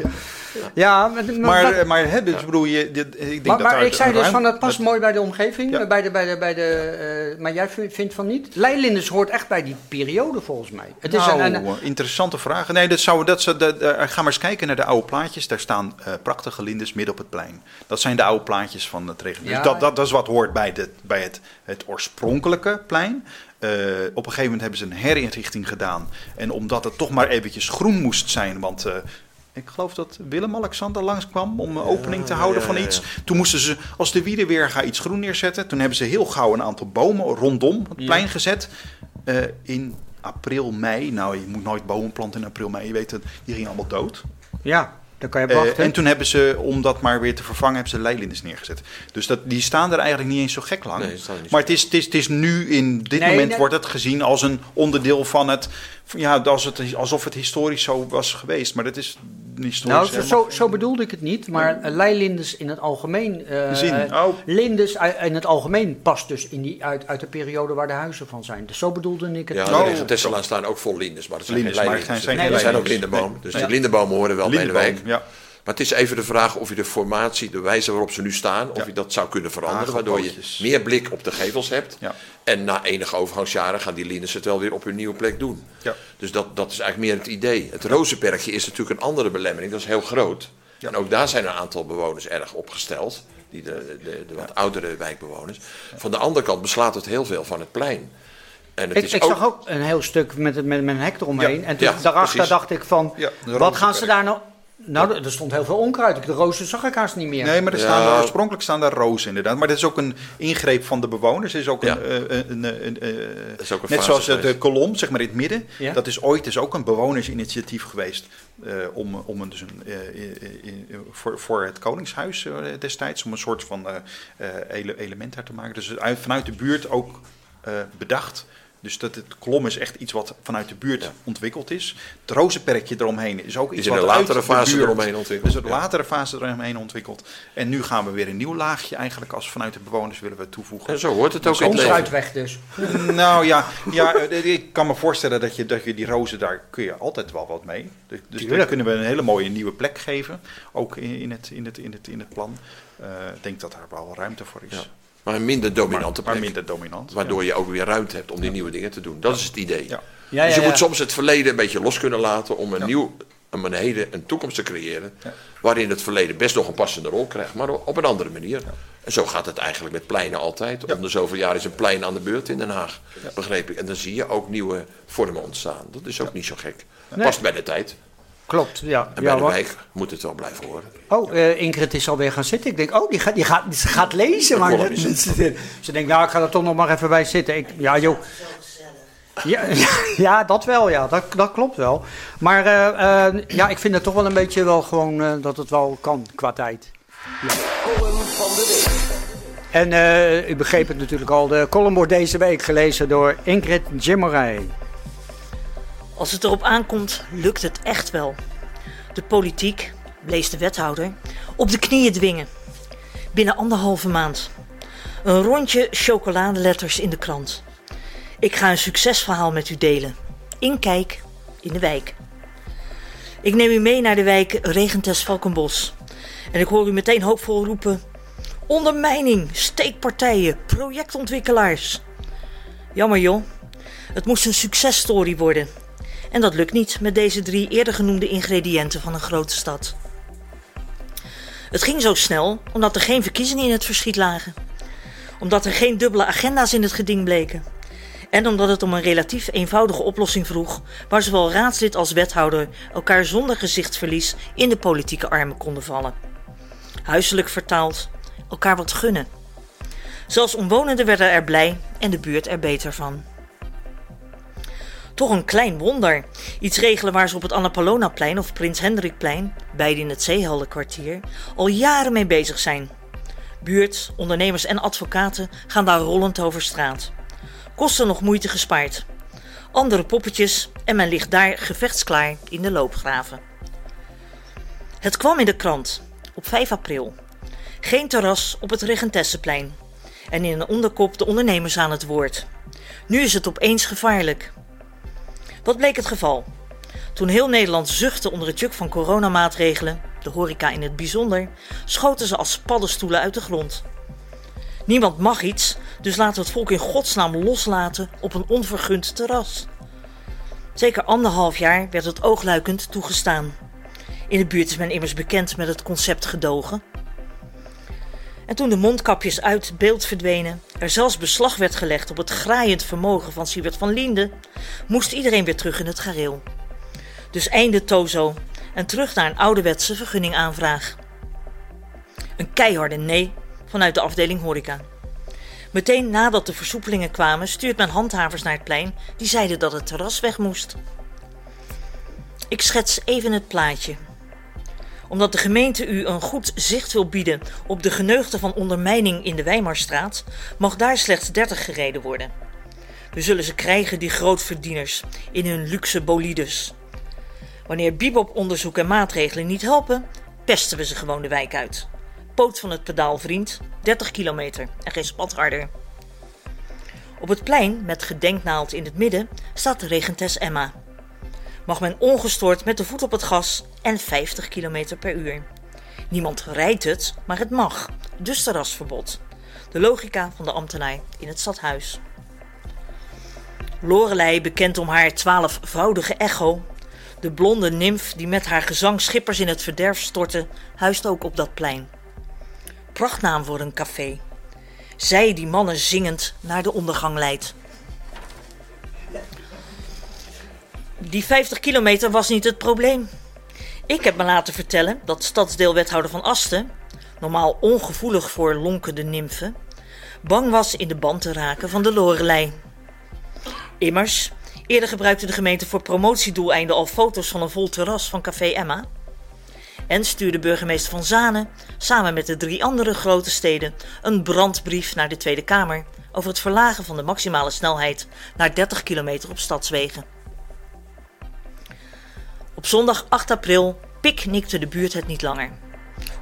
Ja, maar, maar, maar hè, dus bedoel je, ik denk maar, dat maar ik zei dus van dat past mooi bij de omgeving, ja. bij de, bij de, bij de, uh, maar jij vindt van niet? Leilindes hoort echt bij die periode volgens mij. Het is nou, een, een, interessante vraag. Nee, dat zou, dat zou, dat, uh, ga maar eens kijken naar de oude plaatjes. Daar staan uh, prachtige lindes midden op het plein. Dat zijn de oude plaatjes van het regen. Ja, dus dat, dat, dat is wat hoort bij, de, bij het, het oorspronkelijke plein. Uh, op een gegeven moment hebben ze een herinrichting gedaan. En omdat het toch maar eventjes groen moest zijn, want uh, ik geloof dat Willem-Alexander langskwam om een opening te houden van iets. Toen moesten ze als de wieden weer gaan iets groen neerzetten. Toen hebben ze heel gauw een aantal bomen rondom het plein gezet. Uh, in april, mei. Nou, je moet nooit bomen planten in april, mei. Je weet het, die gingen allemaal dood. Ja, dan kan je wachten. Uh, en toen hebben ze, om dat maar weer te vervangen, hebben ze leilinders neergezet. Dus dat, die staan er eigenlijk niet eens zo gek lang. Nee, maar het is, het, is, het is nu, in dit nee, moment nee. wordt het gezien als een onderdeel van het... Ja, als het, alsof het historisch zo was geweest. Maar dat is historisch. Nou, zo, zo bedoelde ik het niet. Maar uh, leilinders in het algemeen... Uh, Zin. Oh. Linders in het algemeen past dus in die, uit, uit de periode waar de huizen van zijn. Dus zo bedoelde ik het. Ja, oh. de Tesla staan ook vol linders. Maar dat zijn geen leilinders. Zijn, zijn, nee, zijn ook lindenbomen. Dus die lindenbomen horen wel bij de wijk. Ja. Maar het is even de vraag of je de formatie, de wijze waarop ze nu staan, of ja. je dat zou kunnen veranderen. Waardoor je meer blik op de gevels hebt. Ja. En na enige overgangsjaren gaan die lines het wel weer op hun nieuwe plek doen. Ja. Dus dat, dat is eigenlijk meer het idee. Het rozenperkje is natuurlijk een andere belemmering, dat is heel groot. En ook daar zijn een aantal bewoners erg opgesteld. Die de, de, de wat oudere wijkbewoners. Van de andere kant beslaat het heel veel van het plein. En het ik, is ik ook... zag ook een heel stuk met, met, met een hek eromheen. en toen, daarachter precies. dacht ik van, wat gaan ze daar nou nou, er stond heel veel onkruid. De rozen zag ik haast niet meer. Nee, maar er staan ja. oorspronkelijk staan daar rozen inderdaad. Maar dat is ook een ingreep van de bewoners. Is ook een, uh, een, een, een is ook net zoals de kolom, zeg maar in het midden. Ja? Dat is ooit is ook een bewonersinitiatief geweest. Uh, om, om een, dus een, uh, voor, voor het Koningshuis destijds. Om een soort van ele element daar te maken. Dus uit, vanuit de buurt ook bedacht dus dat het kolom is echt iets wat vanuit de buurt ja. ontwikkeld is. Het rozenperkje eromheen is ook iets is in wat een latere fase eromheen ontwikkeld. Dus een latere fase eromheen ontwikkeld. En nu gaan we weer een nieuw laagje eigenlijk als vanuit de bewoners willen we toevoegen. En zo hoort het ook dus in het uitweg dus. nou ja, ja, ik kan me voorstellen dat je, dat je die rozen, daar kun je altijd wel wat mee. Dus, dus daar kunnen we een hele mooie nieuwe plek geven. Ook in, in, het, in, het, in, het, in het plan. Uh, ik denk dat daar wel ruimte voor is. Ja. Maar een minder dominante maar, maar minder dominant. Waardoor je ook weer ruimte hebt om die nieuwe dingen te doen. Dat is het idee. Ja. dus je moet soms het verleden een beetje los kunnen laten om een nieuw, een heden, een toekomst te creëren. Waarin het verleden best nog een passende rol krijgt, maar op een andere manier. En zo gaat het eigenlijk met pleinen altijd. Om de zoveel jaar is een plein aan de beurt in Den Haag. Begreep ik. En dan zie je ook nieuwe vormen ontstaan. Dat is ook niet zo gek. Past bij de tijd. Klopt, ja. En bij de wijk moet het wel blijven horen. Oh, uh, Ingrid is alweer gaan zitten. Ik denk, oh, die gaat, die gaat, die gaat lezen. Maar dat, ze denkt, nou, ik ga er toch nog maar even bij zitten. Ik, ja, joh. Ja, ja, dat wel, ja. Dat, dat klopt wel. Maar uh, uh, ja, ik vind het toch wel een beetje wel gewoon dat het wel kan qua tijd. Ja. van de week. En u begreep het natuurlijk al. De column wordt deze week gelezen door Ingrid Jimmerij. Als het erop aankomt, lukt het echt wel. De politiek, lees de wethouder, op de knieën dwingen. Binnen anderhalve maand. Een rondje chocoladeletters in de krant. Ik ga een succesverhaal met u delen. Inkijk in de wijk. Ik neem u mee naar de wijk Regentest Valkenbos. En ik hoor u meteen hoopvol roepen: ondermijning, steekpartijen, projectontwikkelaars. Jammer joh, het moest een successtory worden. En dat lukt niet met deze drie eerder genoemde ingrediënten van een grote stad. Het ging zo snel omdat er geen verkiezingen in het verschiet lagen. Omdat er geen dubbele agenda's in het geding bleken. En omdat het om een relatief eenvoudige oplossing vroeg, waar zowel raadslid als wethouder elkaar zonder gezichtsverlies in de politieke armen konden vallen. Huiselijk vertaald, elkaar wat gunnen. Zelfs omwonenden werden er blij en de buurt er beter van. Toch een klein wonder. Iets regelen waar ze op het Annapolonaplein of Prins Hendrikplein, beide in het Zeeheldenkwartier, al jaren mee bezig zijn. Buurt, ondernemers en advocaten gaan daar rollend over straat. Kosten nog moeite gespaard. Andere poppetjes en men ligt daar gevechtsklaar in de loopgraven. Het kwam in de krant op 5 april. Geen terras op het Regentesseplein. En in een onderkop de ondernemers aan het woord. Nu is het opeens gevaarlijk. Wat bleek het geval? Toen heel Nederland zuchtte onder het juk van coronamaatregelen, de horeca in het bijzonder, schoten ze als paddenstoelen uit de grond. Niemand mag iets, dus laten we het volk in godsnaam loslaten op een onvergund terras. Zeker anderhalf jaar werd het oogluikend toegestaan. In de buurt is men immers bekend met het concept gedogen. En toen de mondkapjes uit beeld verdwenen, er zelfs beslag werd gelegd op het graaiend vermogen van Siebert van Liende, moest iedereen weer terug in het gareel. Dus einde Tozo en terug naar een ouderwetse vergunningaanvraag. Een keiharde nee vanuit de afdeling horeca. Meteen nadat de versoepelingen kwamen, stuurt men handhavers naar het plein die zeiden dat het terras weg moest. Ik schets even het plaatje. Omdat de gemeente u een goed zicht wil bieden op de geneugten van ondermijning in de Weimarstraat, mag daar slechts 30 gereden worden. We zullen ze krijgen, die grootverdieners, in hun luxe bolides. Wanneer bibop-onderzoek en maatregelen niet helpen, pesten we ze gewoon de wijk uit. Poot van het pedaal, vriend. 30 kilometer en geen spat harder. Op het plein, met gedenknaald in het midden, staat regentes Emma. Mag men ongestoord met de voet op het gas en 50 kilometer per uur. Niemand rijdt het, maar het mag. Dus terrasverbod. De logica van de ambtenaar in het stadhuis. Lorelei, bekend om haar twaalfvoudige echo, de blonde nimf die met haar gezang schippers in het verderf stortte, huist ook op dat plein. Prachtnaam voor een café. Zij die mannen zingend naar de ondergang leidt. Die 50 kilometer was niet het probleem. Ik heb me laten vertellen dat stadsdeelwethouder van Asten, normaal ongevoelig voor lonkende nimfen, bang was in de band te raken van de Lorelei. Immers, eerder gebruikte de gemeente voor promotiedoeleinden al foto's van een vol terras van Café Emma. En stuurde burgemeester van Zanen samen met de drie andere grote steden een brandbrief naar de Tweede Kamer over het verlagen van de maximale snelheid naar 30 kilometer op stadswegen. Op zondag 8 april piknikte de buurt het niet langer.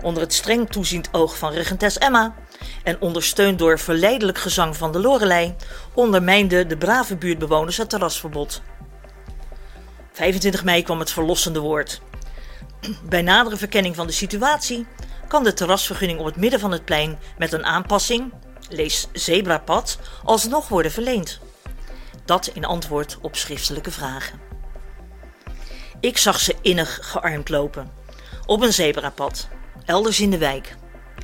Onder het streng toeziend oog van regentes Emma en ondersteund door verleidelijk gezang van de Lorelei ondermijnden de brave buurtbewoners het terrasverbod. 25 mei kwam het verlossende woord. Bij nadere verkenning van de situatie kan de terrasvergunning op het midden van het plein met een aanpassing, lees zebrapad, alsnog worden verleend. Dat in antwoord op schriftelijke vragen. Ik zag ze innig gearmd lopen. Op een zebrapad, elders in de wijk.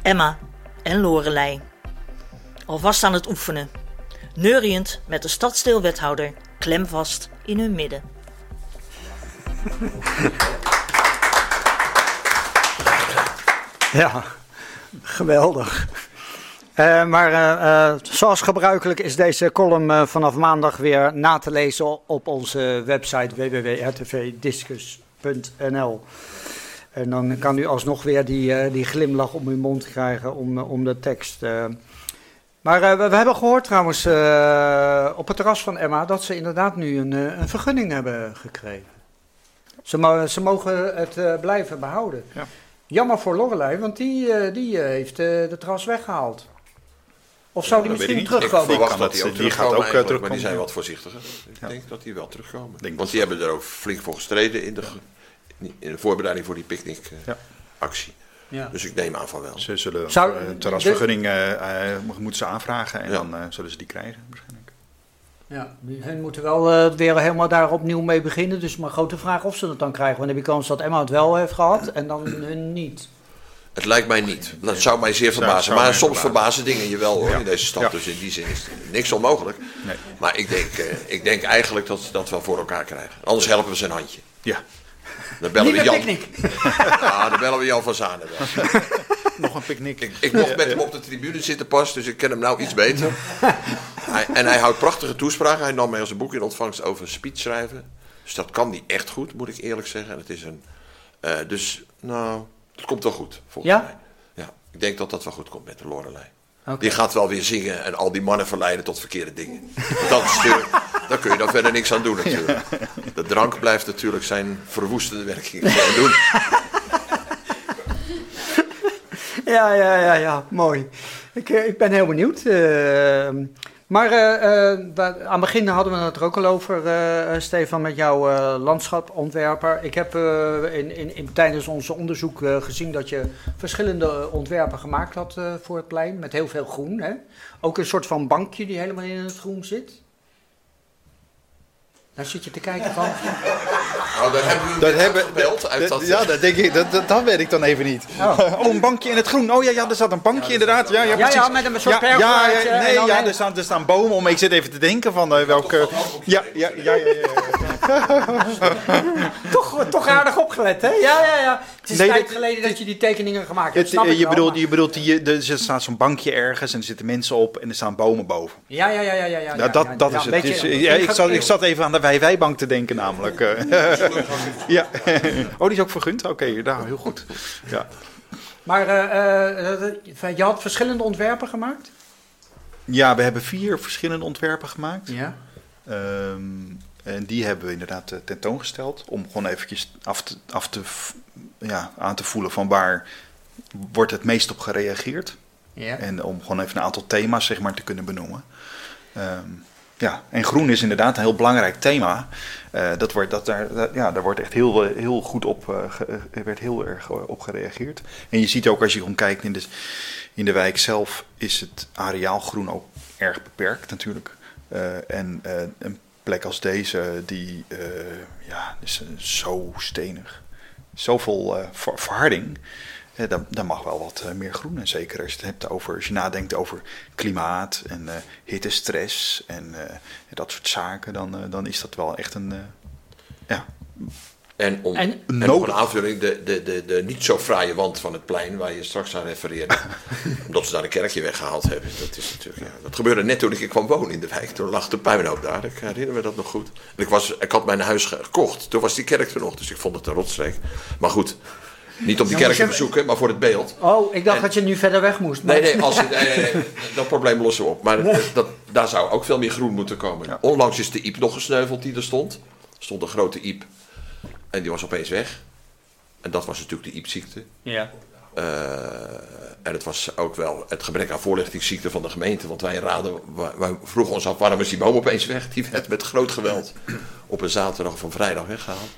Emma en Lorelei. Alvast aan het oefenen. Neuriënd met de stadsdeelwethouder klemvast in hun midden. Ja, geweldig. Uh, maar uh, uh, zoals gebruikelijk is deze column vanaf maandag weer na te lezen op onze website www.rtvdiscus.nl. En dan kan u alsnog weer die, die glimlach om uw mond krijgen om, om de tekst. Maar we, we, hebben gehoord trouwens op het terras van Emma dat ze inderdaad nu een, een vergunning hebben gekregen. Ze, ze mogen het blijven behouden. Ja. Jammer voor Lorelei, want die, die heeft de terras weggehaald. Of zou die misschien terugkomen? Ik verwacht dat die ook die gaat ook terugkomen, maar die zijn wat voorzichtiger. Ik denk dat die wel terugkomen. Denk Want die hebben er ook flink voor gestreden in de, in de voorbereiding voor die picknickactie. Ja. Dus ik neem aan van wel. Ze zullen Zou, een terrasvergunning uh, uh, moeten ze aanvragen en ja. dan uh, zullen ze die krijgen waarschijnlijk. Ja, hen moeten wel weer helemaal daar opnieuw mee beginnen. Dus maar grote vraag of ze het dan krijgen. Want dan heb je kans dat Emma het wel heeft gehad en dan hun niet. Het lijkt mij niet. Dat zou mij zeer verbazen. maar soms verbazen dingen je wel hoor in deze stad. Dus in die zin is niks onmogelijk. Nee. Maar ik denk, uh, ik denk eigenlijk dat we dat wel voor elkaar krijgen. Anders helpen we zijn handje. Ja. Dan bellen we Jan. ja, dan bellen we Jan van Zanen wel. Nog een picknick. Ik, ik, mocht met hem op de tribune zitten pas, dus ik ken hem nou iets beter. Hij, en hij houdt prachtige toespraken. Hij nam mij als een boek in ontvangst over speech schrijven. Dus dat kan hij echt goed, moet ik eerlijk zeggen. het is een, uh, dus, nou, het komt wel goed, volgens ja? mij. Ja, ik denk dat dat wel goed komt met de Lorelei. Okay. Die gaat wel weer zingen en al die mannen verleiden tot verkeerde dingen. Dat is daar kun je dan verder niks aan doen natuurlijk. De drank blijft natuurlijk zijn verwoestende werking doen. Ja, ja, ja, ja, mooi. Ik, eh, ik ben heel benieuwd. Uh, maar uh, aan het begin hadden we het er ook al over, uh, Stefan, met jouw landschapontwerper. Ik heb in, in, in, tijdens ons onderzoek gezien dat je verschillende ontwerpen gemaakt had voor het plein, met heel veel groen. Hè? Ook een soort van bankje die helemaal in het groen zit. Nou zit je te kijken van... Nou, daar hebben we Dat dat hebben, gebeld uit dat... ja, dat denk ik, dat, dat, dat weet ik dan even niet. Oh. Oh, een bankje in het groen. Oh ja, ja er zat een bankje inderdaad. Ja, ja, Ja, precies. ja, met een soort ja, ja, ja, nee, dan ja, er staan, er staan bomen om. Ik zit even te denken van eh, welke... Ja, ja, ja, ja, ja, ja. Toch, toch aardig opgelet, hè? Ja, ja, ja. Het is Nee, tijd dat- geleden dat je die tekeningen gemaakt hebt. Snap eh, je, wel, bedoelt, maar- je bedoelt, die, er staat zo'n bankje ergens en er zitten mensen op en er staan bomen boven. Ja, ja, ja, ja, ja. ja, Nou, dat, ja, dat ja, is het. beetje- Dus, eh, ja, ik, zat, ik zat even aan de Wijwijbank te denken namelijk. eh. ja. Oh, die is ook vergund? Oké, nou, heel goed. Ja. Maar eh, eh, je had verschillende ontwerpen gemaakt? ja, we hebben vier verschillende ontwerpen gemaakt. Ja. Ehm, en die hebben we inderdaad tentoongesteld. Om gewoon eventjes af te, af te, ja, aan te voelen van waar wordt het meest op gereageerd. Ja. En om gewoon even een aantal thema's zeg maar, te kunnen benoemen. Ehm, ja, en groen is inderdaad een heel belangrijk thema. Eh, dat wordt, dat daar, ja, daar wordt echt heel, eh, heel goed op, eh, eh, er werd heel erg op gereageerd. En je ziet ook als je gewoon kijkt in de, in de wijk zelf, is het areaal groen ook erg beperkt natuurlijk. En een plek als deze, die ja, is zo stenig. Zoveel ver- verharding. Daar, daar mag wel wat eh, meer groen. En zeker als je het hebt over, als je nadenkt over klimaat en eh hittestress en eh, dat soort zaken, dan, dan is dat wel echt een. eh, ja, En, om, En- en, een aanvulling, de, de, de, de niet zo fraaie wand van het plein waar je straks aan refereerde. omdat ze daar een kerkje weggehaald hebben. Dat, is natuurlijk, ja, dat gebeurde net toen ik kwam wonen in de wijk. Toen lag de puinhoop daar. Ik herinner me dat nog goed. En ik, was, ik had mijn huis gekocht. Toen was die kerk er nog. Dus ik vond het een rotstreek. Maar goed, niet om die Ja, kerk maar te bezoeken, maar voor het beeld. Oh, ik dacht En- dat je nu verder weg moest. maar- Nee, nee, als je, nee, nee, nee, dat probleem lossen we op. Maar dat, daar zou ook veel meer groen moeten komen. Onlangs is de iep nog gesneuveld die er stond. Er stond een grote iep. En die was opeens weg. En dat was natuurlijk de iepziekte. Ja. Eh, en het was ook wel het gebrek aan voorlichtingsziekte van de gemeente. Want wij, raden, wij, wij vroegen ons af waarom is die boom opeens weg. Die werd met groot geweld op een zaterdag of een vrijdag weggehaald.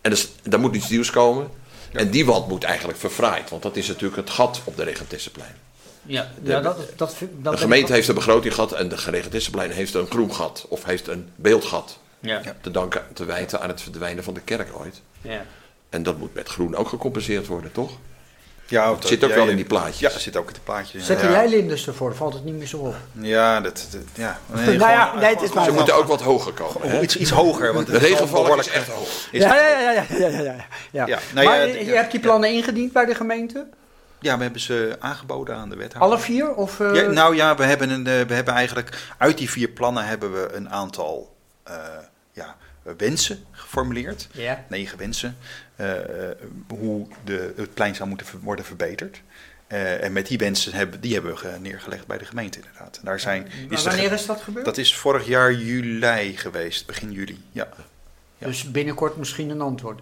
En dus, daar moet iets nieuws komen. En die wand moet eigenlijk verfraaid. Want dat is natuurlijk het gat op de Regentessenplein. Ja, ja dat, dat, dat De gemeente heeft een begroting gehad en de Geregentessenplein heeft een groen gat. Of heeft een beeldgat. Ja. Te, danken, te wijten aan het verdwijnen van de kerk ooit. Ja. En dat moet met groen ook gecompenseerd worden, toch? Ja Het zit ook wel in die plaatjes. Ja, het zit ook in de plaatjes. Zet ja. jij linders ervoor? Valt het niet meer zo op? Ja, dat, dat- ja. Nee, Nou ja, gewoon- nee, het is maar- Ze moeten ook wat hoger komen. Hè? iets, iets hoger. Want De regenval is echt hoog. is- Ja, ja, ja, ja, ja, ja, ja, ja. Ja, nou maar ja, je, het- je hebt die plannen ingediend bij de gemeente? Ja, we hebben ze aangeboden aan de wethouder. Alle vier? Of, eh, Ja, nou ja, we hebben, een, eh, we hebben eigenlijk uit die vier plannen hebben we een aantal eh, ja, wensen geformuleerd. Ja. Negen wensen. Eh, eh, hoe de, het plein zou moeten worden verbeterd. Eh, en met die wensen hebben, die hebben we ge- neergelegd bij de gemeente inderdaad. En Daar zijn, is de wanneer is dat gebeurd? dat is vorig jaar juli geweest, begin juli. Ja. ja. Dus binnenkort misschien een antwoord.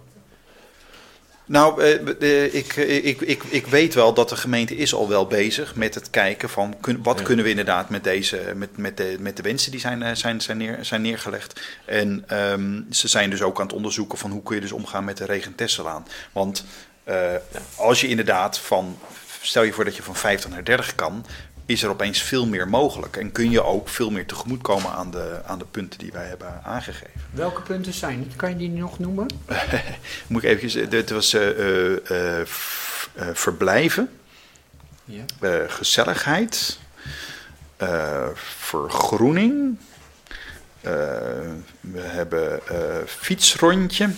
Nou, eh, eh, ik, ik, ik, ik weet wel dat de gemeente is al wel bezig met het kijken van wat Ja. kunnen we inderdaad met deze, met, met, de, met de wensen die zijn, eh, zijn, zijn, neer, zijn neergelegd. En ehm, ze zijn dus ook aan het onderzoeken van hoe kun je dus omgaan met de regentesselaan. Want als je inderdaad van, stel je voor dat je van 50 naar 30 kan, is er opeens veel meer mogelijk. En kun je ook veel meer tegemoetkomen aan de, aan de punten die wij hebben aangegeven. Welke punten zijn het? Kan je die nog noemen? Moet ik eventjes, het was eh, eh, eh, eh, verblijven. Ja. Gezelligheid, vergroening. We hebben fietsrondje.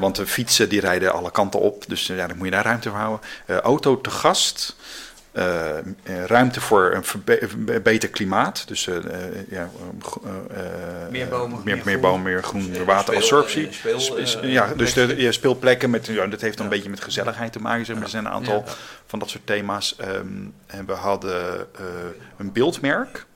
Want de fietsen die rijden alle kanten op, dus ja, dan moet je daar ruimte voor houden. Auto te gast. Eh, eh, ruimte voor een verbe- beter klimaat. Dus eh, ja, Meer bomen, meer, meer meer groen. bomen, meer groen, waterabsorptie. Speel- speel, Is- ja, dus de ja, speelplekken, met, ja, dat heeft dan een beetje met gezelligheid te maken. Zeg maar. Er zijn een aantal van dat soort thema's. Ehm, en we hadden een beeldmerk.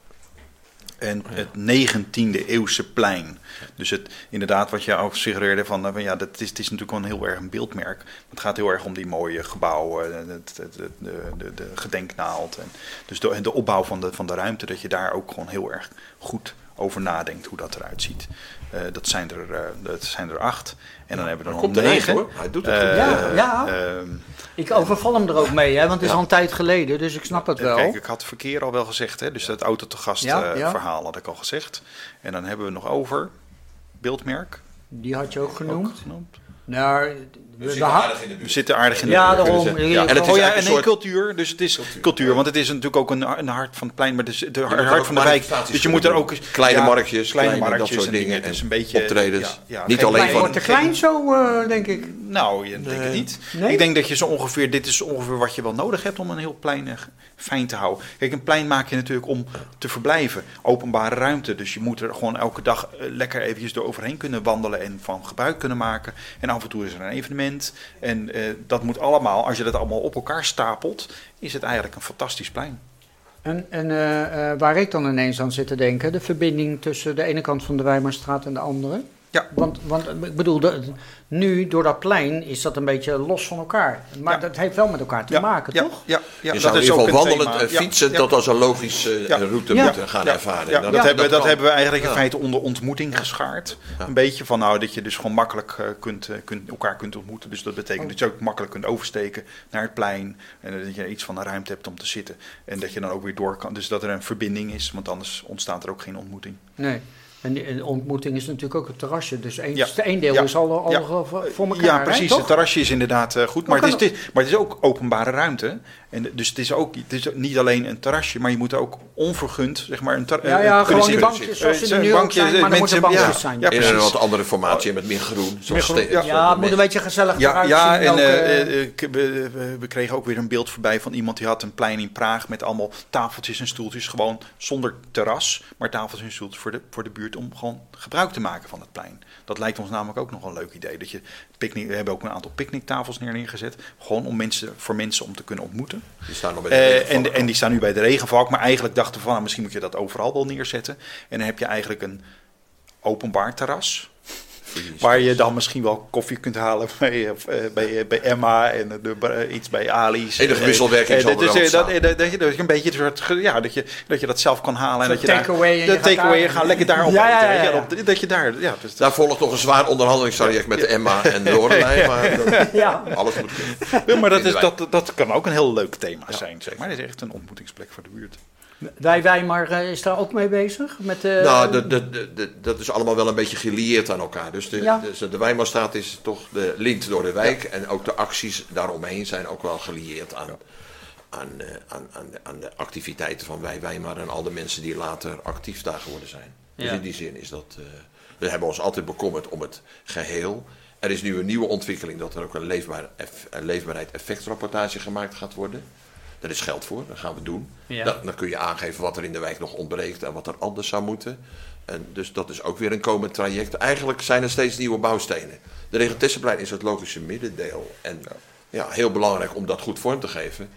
En het 19e eeuwse plein. Dus het, inderdaad, wat je ook suggereerde, van, eh, van ja, dat is, het is natuurlijk wel een heel erg een beeldmerk. Het gaat heel erg om die mooie gebouwen, eh, het, het, het- de, de, de gedenknaald. En dus de, de opbouw van de, van de ruimte, dat je daar ook gewoon heel erg goed over nadenkt hoe dat eruit ziet. Eh, dat, zijn er, eh, dat zijn er acht. En dan hebben we er nog negen. hoor. Hij doet het Eh, goed. Ja, ja. ehm, Ik overval hem er ook mee, hè, want het is Ja. al een tijd geleden, dus ik snap het wel. Kijk, ik had verkeer al wel gezegd, hè? dus dat auto te gast Ja, eh, ja. verhaal had ik al gezegd. En dan hebben we nog over beeldmerk. Die had je ook genoemd. Ook genoemd. Nou, We zitten aardig in de We buurt. zitten aardig in de Ja, buurt, daarom. Ja, en het is oh ja, eigenlijk en een nee, soort- cultuur. Dus het is cultuur. want het is natuurlijk ook een, een hart van het plein, maar het is de hart van de wijk. Dus je moet er ook. Kleine ja, marktjes, kleine kleine, dat marktjes soort en dingen. Het is en een beetje optredens. ja, ja, Niet alleen van- wordt te klein zo, eh, denk ik. Nou, je denk het niet. Nee? Ik denk dat je zo ongeveer, dit is ongeveer wat je wel nodig hebt om een heel plein eh, fijn te houden. Kijk, een plein maak je natuurlijk om te verblijven. Openbare ruimte. Dus je moet er gewoon elke dag eh, lekker eventjes door overheen kunnen wandelen en van gebruik kunnen maken. En af en toe is er een evenement. En eh, dat moet allemaal, als je dat allemaal op elkaar stapelt, is het eigenlijk een fantastisch plein. En, eh, eh, waar ik dan ineens aan zit te denken, de verbinding tussen de ene kant van de Wijmarstraat en de andere. Ja. Want, want eh, ik bedoel, de- nu door dat plein is dat een beetje los van elkaar. Maar Ja. dat heeft wel met elkaar te ja, maken, ja, toch? Ja, ja, je dat zou in is ieder ook geval wandelend en Ja, fietsen ja. dat als een logische Ja. route Ja. moeten gaan Ja, ervaren. Ja, Nou, dat, hebben, dat, hebben we eigenlijk in feite onder ontmoeting geschaard. Ja. Een beetje van nou, dat je dus gewoon makkelijk eh, kunt, eh, kunt, elkaar kunt ontmoeten. Dus dat betekent Oh. dat je ook makkelijk kunt oversteken naar het plein. En dat je iets van een ruimte hebt om te zitten. En dat je dan ook weer door kan. Dus dat er een verbinding is, want anders ontstaat er ook geen ontmoeting. Nee. En de ontmoeting is natuurlijk ook het terrasje. Dus één, Ja. één deel Ja. is al, al Ja. voor elkaar. ja, precies. Het terrasje is inderdaad eh, goed. Maar het, is, het is- maar het is ook openbare ruimte. En dus het is ook het is niet alleen een terrasje, maar je moet ook onvergund, zeg maar, een ter- Ja, eh, ja, kunnen gewoon die bankjes zoals Eh, ze er nu ook bankjes, zijn, maar dan mensen- moeten bankjes ja, zijn. Ja, in precies. een wat andere formatie met meer groen. Zoals groen, ja. Ja, het moet een beetje gezellig Ja, eruit ja zien. en ook, eh, eh, eh, we- we kregen ook weer een beeld voorbij van iemand die had een plein in Praag met allemaal tafeltjes en stoeltjes. Gewoon zonder terras, maar tafeltjes en stoeltjes voor de, voor de buurt om gewoon gebruik te maken van het plein. Dat lijkt ons namelijk ook nog een leuk idee. Dat je picknick, we hebben ook een aantal picknicktafels neer neergezet. Gewoon om mensen, voor mensen om te kunnen ontmoeten. Die staan nog bij de Eh, en die staan nu bij de regenvalk. Maar eigenlijk dachten we van nou, misschien moet je dat overal wel neerzetten. En dan heb je eigenlijk een openbaar terras. Waar je dan misschien wel koffie kunt halen bij, eh, bij, eh, bij Emma en de, eh, iets bij Ali's. Enige wisselwerking dat dat, dat, dat je, dat je een beetje soort, ja, dat je, dat je dat zelf kan halen. En dat je takeaway de gaat takeaway, gaat lekker daarop Ja, ja, Dat je daar, ja, dus, Daar volgt nog een zwaar onderhandelingstraject met Emma en Lorelei. Maar dat- ja. alles moet kunnen. maar dat, is, dat, dat kan ook een heel leuk thema zijn. Zeg maar. Het is echt een ontmoetingsplek voor de buurt. Wij, wij, maar eh, is daar ook mee bezig? Met, eh, Nou, de, de, de, de- dat is allemaal wel een beetje gelieerd aan elkaar. Dus de, Ja. dus de Wijnmaarstraat is toch de lint door de wijk. En ook de acties daaromheen zijn ook wel gelieerd aan, aan, eh, aan, aan, de, aan de activiteiten van Wij Wijmar en al de mensen die later actief daar geworden zijn. Dus Ja. in die zin is dat. we hebben ons altijd bekommerd om het geheel. Er is nu een nieuwe ontwikkeling dat er ook een, leefbaar een leefbaarheid effectrapportage gemaakt gaat worden. Daar is geld voor, dat gaan we doen. Ja. Dan, dan kun je aangeven wat er in de wijk nog ontbreekt en wat er anders zou moeten. En dus dat is ook weer een komend traject. Eigenlijk zijn er steeds nieuwe bouwstenen. De Regentessenplein is het logische middendeel. En ja, heel belangrijk om dat goed vorm te geven.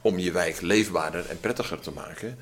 Om je wijk leefbaarder en prettiger te maken.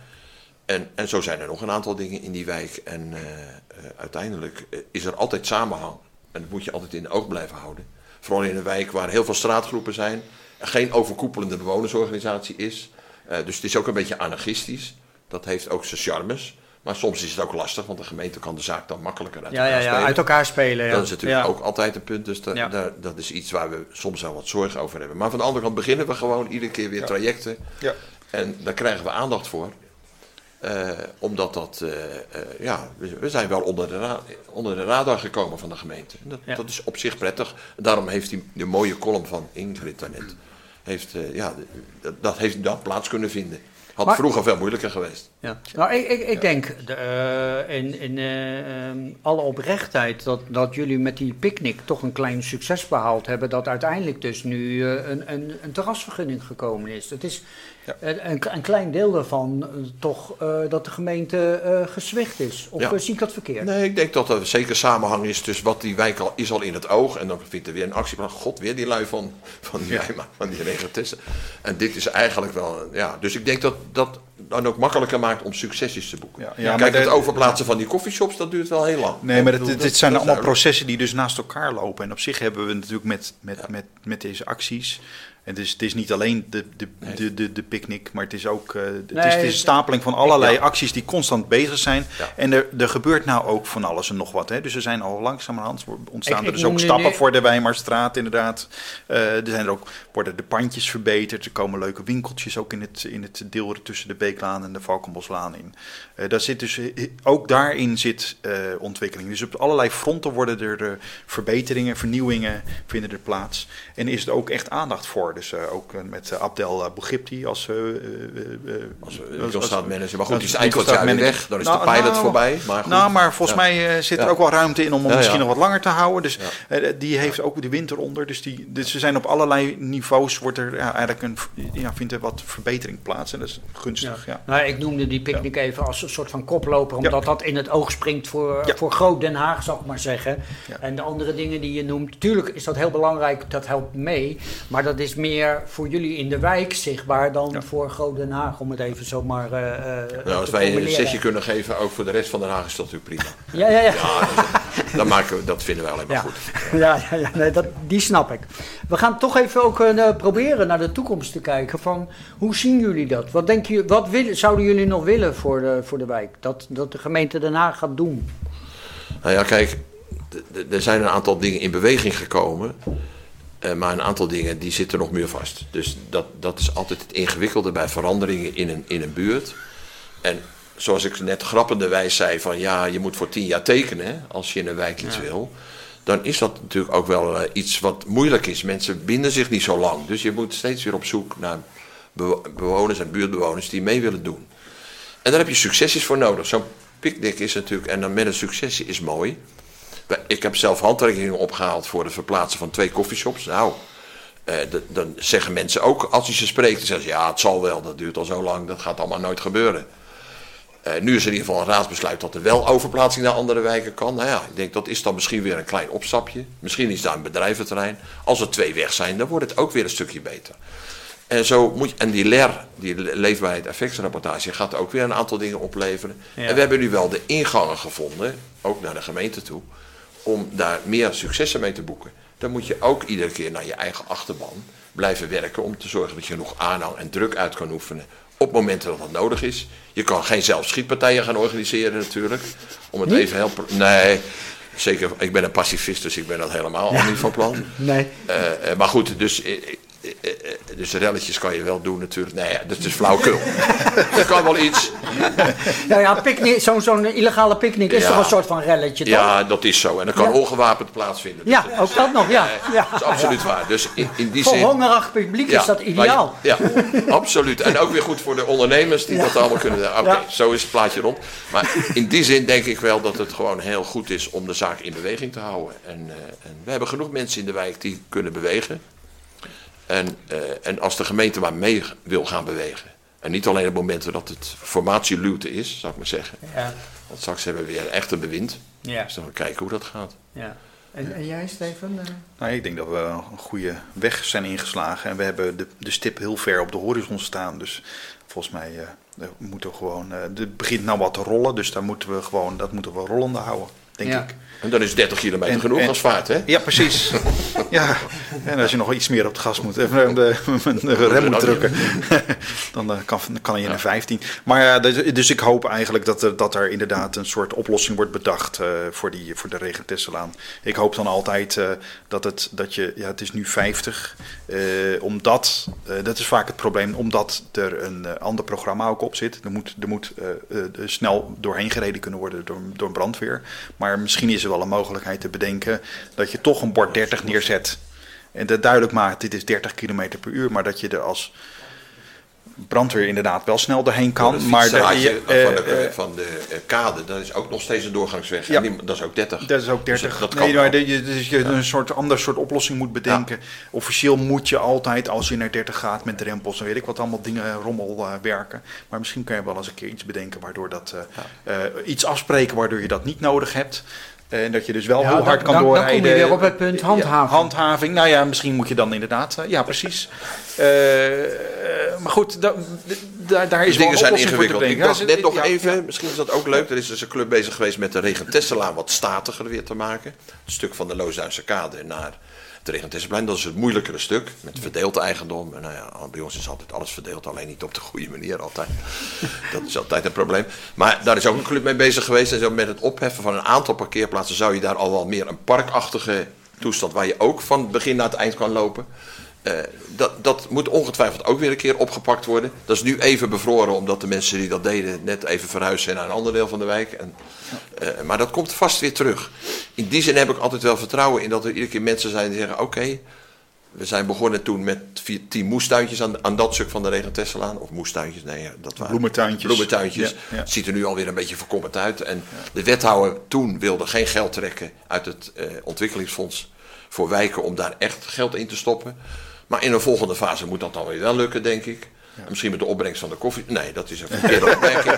En, en zo zijn er nog een aantal dingen in die wijk. En eh, eh, uiteindelijk eh, is er altijd samenhang. En dat moet je altijd in de oog blijven houden. Vooral in een wijk waar heel veel straatgroepen zijn. Geen overkoepelende bewonersorganisatie is. Eh, dus het is ook een beetje anarchistisch. Dat heeft ook zijn charmes. Maar soms is het ook lastig, want de gemeente kan de zaak dan makkelijker uit ja, elkaar ja, spelen. uit elkaar spelen. Ja. Dat is natuurlijk Ja. ook altijd een punt. Dus da- dat is iets waar we soms wel wat zorgen over hebben. Maar van de andere kant beginnen we gewoon iedere keer weer trajecten. Ja. En daar krijgen we aandacht voor. Eh, omdat dat, eh, eh, ja, we, we zijn wel onder de, ra- onder de radar gekomen van de gemeente. En dat, Ja. dat is op zich prettig. Daarom heeft die, de mooie column van Ingrid daarnet, heeft, eh, ja, dat, dat heeft dat plaats kunnen vinden. Had Maar- vroeger veel moeilijker geweest. Ja. Nou, ik, ik, ik denk de, eh, in, in eh, ehm, alle oprechtheid dat, dat jullie met die picknick toch een klein succes behaald hebben. Dat uiteindelijk dus nu een, een, een terrasvergunning gekomen is. Het is Ja. een, een, een klein deel daarvan eh, toch eh, dat de gemeente eh gezwicht is. Of Ja. zie ik dat verkeerd? Nee, ik denk dat er zeker samenhang is tussen wat die wijk al is al in het oog. En dan vindt er weer een actieplan. God, weer die lui van, van die Wijma, van die regentessen. En dit is eigenlijk wel, ja. Dus ik denk dat dat dan ook makkelijker maakt om succesjes te boeken. Ja, ja, maar Kijk, de- het overplaatsen van die koffieshops, dat duurt wel heel lang. Nee, maar dit, bedoel, dit dat- zijn dat allemaal duidelijk. processen die dus naast elkaar lopen. En op zich hebben we natuurlijk met, met, met, met deze acties. En dus het is niet alleen de, de, de, de, de picknick, maar het is ook eh, het, is, het is een stapeling van allerlei Ja. acties die constant bezig zijn. Ja. En er, er gebeurt nou ook van alles en nog wat. Hè. Dus er zijn al langzamerhand ontstaan Ik- er dus ook stappen nu- voor de Weimarstraat inderdaad. Eh, er zijn er ook, worden de pandjes verbeterd. Er komen leuke winkeltjes ook in het, in het deel tussen de Beeklaan en de Valkenboslaan in. Uh, daar zit dus, ook daarin zit ontwikkeling. Dus op allerlei fronten worden er verbeteringen, vernieuwingen vinden er plaats. En is er ook echt aandacht voor. Dus ook met Abdel Bougipti als... als winkelstraatmanager. Maar goed, die is eind jaar weg. Dan is nou, de pilot nou, voorbij. Maar nou, maar volgens mij zit er ook wel ruimte in om hem misschien nog wat langer te houden. Dus die heeft ook de winter onder. Dus, die, dus ze zijn op allerlei niveaus wordt er ja, eigenlijk een, ja, vindt er wat verbetering plaats. En dat is gunstig. Ja. Nou, ik noemde die picknick even als een soort van koploper, omdat dat in het oog springt voor, voor Groot Den Haag, zou ik maar zeggen. En de andere dingen die je noemt, natuurlijk is dat heel belangrijk, dat helpt mee. Maar dat is meer voor jullie in de wijk zichtbaar dan voor Groot Den Haag, om het even zomaar uh, nou, Als wij een sessie kunnen geven, ook voor de rest van Den Haag, is dat natuurlijk prima. Ja, ja, ja. ja dan maken we, dat vinden we alleen maar goed. Ja, ja, ja nee, dat, die snap ik. We gaan toch even ook uh, proberen naar de toekomst te kijken. Van, hoe zien jullie dat? Wat, denk je, wat willen, zouden jullie nog willen voor de, voor de wijk? Dat, dat de gemeente Den Haag gaat doen? Nou ja, kijk, er zijn een aantal dingen in beweging gekomen. Uh, maar een aantal dingen die zitten nog meer vast. Dus dat, dat is altijd het ingewikkelde bij veranderingen in een, in een buurt. En zoals ik net grappenderwijs zei: van ja, je moet voor tien jaar tekenen als je in een wijk iets wil dan is dat natuurlijk ook wel uh, iets wat moeilijk is. Mensen binden zich niet zo lang. Dus je moet steeds weer op zoek naar bewoners en buurtbewoners die mee willen doen. En daar heb je successies voor nodig. Zo'n picknick is natuurlijk, en dan met een successie is mooi. Ik heb zelf handtekeningen opgehaald voor het verplaatsen van twee koffieshops. Nou, eh, dan zeggen mensen ook, als je ze spreekt, dan zeggen ze, ja, het zal wel, dat duurt al zo lang, dat gaat allemaal nooit gebeuren. Uh, nu is er in ieder geval een raadsbesluit dat er wel overplaatsing naar andere wijken kan. Nou ja, ik denk dat is dan misschien weer een klein opstapje. Misschien is daar een bedrijventerrein. Als er twee weg zijn, dan wordt het ook weer een stukje beter. En, zo moet je, en die LER, die leefbaarheid effectsrapportage, gaat ook weer een aantal dingen opleveren. En we hebben nu wel de ingangen gevonden, ook naar de gemeente toe, om daar meer successen mee te boeken. Dan moet je ook iedere keer naar je eigen achterban blijven werken om te zorgen dat je genoeg aanhang en druk uit kan oefenen op momenten dat dat nodig is. Je kan geen zelfschietpartijen gaan organiseren natuurlijk. Om het even heel... Nee, zeker. Ik ben een pacifist, dus ik ben dat helemaal niet van plan. Nee. Uh, maar goed, dus eh, eh, dus relletjes kan je wel doen natuurlijk. Nee, dat is flauwkul. dat kan wel iets. Nou ja, zo'n zo illegale picknick is toch een soort van relletje, toch? Ja, dat is zo. En dat kan ongewapend plaatsvinden. Ja, ook dat nog, ja. ja. Dat is absoluut waar. Dus in, in die voor zin... hongerig publiek is dat ideaal. ja, absoluut. En ook weer goed voor de ondernemers die dat allemaal kunnen... Oké, zo is het plaatje rond. Maar in die zin denk ik wel dat het gewoon heel goed is om de zaak in beweging te houden. En, uh, en we hebben genoeg mensen in de wijk die kunnen bewegen. En, uh, en als de gemeente maar mee wil gaan bewegen. En niet alleen op momenten dat het formatieluwte is, zou ik maar zeggen. Ja. Want straks hebben we weer echt een bewind. Ja. Dus dan gaan we kijken hoe dat gaat. Ja. En, en jij, Steven? Nou, ik denk dat we een goede weg zijn ingeslagen. En we hebben de, de stip heel ver op de horizon staan. Dus volgens mij uh, moeten we gewoon. Uh, het begint nou wat te rollen. Dus daar moeten we gewoon, dat moeten we rollende houden, denk ik. En dan is 30 kilometer genoeg en, als vaart, hè? Ja, precies. ja, en als je nog iets meer op het gas moet, even de, de rem moet drukken, dan eh, kan, kan je een 15. Maar ja, dus, dus ik hoop eigenlijk dat er, dat er inderdaad een soort oplossing wordt bedacht uh, voor, die, voor de regentesselaan. Ik hoop dan altijd uh, dat, het, dat je, ja, het is nu 50, omdat, dat is vaak het probleem, omdat er een ander programma ook op zit. Er moet, er moet snel doorheen gereden kunnen worden door, door een brandweer. Maar misschien is er wel een mogelijkheid te bedenken dat je toch een bord 30 neerzet. En dat duidelijk maakt, dit is 30 km per uur, maar dat je er als brandweer inderdaad wel snel doorheen kan. maar de, je, van, de, uh, van de uh, kade, dat is ook nog steeds een doorgangsweg. Ja, die, dat is ook 30. Dat is ook 30. Dus dat nee, maar dat je, dus je ja. een soort ander soort oplossing moet bedenken. Ja. Officieel moet je altijd, als je naar 30 gaat met drempels en weet ik wat allemaal dingen rommel uh, werken. Maar misschien kan je wel eens een keer iets bedenken waardoor dat iets afspreken waardoor je dat niet nodig hebt. En dat je dus wel ja, heel hard kan dan, doorrijden. Dan kom je weer op het punt handhaving. Ja, handhaving, nou ja, misschien moet je dan inderdaad... Ja, precies. uh, maar goed, da, da, daar is de dingen zijn ingewikkeld. Ik dacht net nog even, misschien is dat ook leuk. Er is dus een club bezig geweest met de Regentesselaan wat statiger weer te maken. Een stuk van de Loosduinse kade naar Regentesselplein. Dat is het moeilijkere stuk, met verdeeld eigendom. En nou ja, bij ons is altijd alles verdeeld, alleen niet op de goede manier altijd. dat is altijd een probleem. Maar daar is ook een club mee bezig geweest. En zo met het opheffen van een aantal parkeerplaatsen zou je daar al wel meer een parkachtige toestand, waar je ook van het begin naar het eind kan lopen. Uh, dat, dat moet ongetwijfeld ook weer een keer opgepakt worden. Dat is nu even bevroren, omdat de mensen die dat deden net even verhuisd zijn naar een ander deel van de wijk. En, uh, maar dat komt vast weer terug. In die zin heb ik altijd wel vertrouwen in dat er iedere keer mensen zijn die zeggen: Oké, we zijn begonnen toen met vier, tien moestuintjes aan, aan dat stuk van de Regentesselaan. Of moestuintjes, nee, dat waren bloementuintjes. Bloementuintjes. Ja, ja. Ziet er nu alweer een beetje verkommerd uit. En de wethouder toen wilde geen geld trekken uit het uh, ontwikkelingsfonds voor wijken om daar echt geld in te stoppen. Maar in een volgende fase moet dat dan weer wel lukken, denk ik. Ja. Misschien met de opbrengst van de koffie. Nee, dat is een verkeerde opmerking.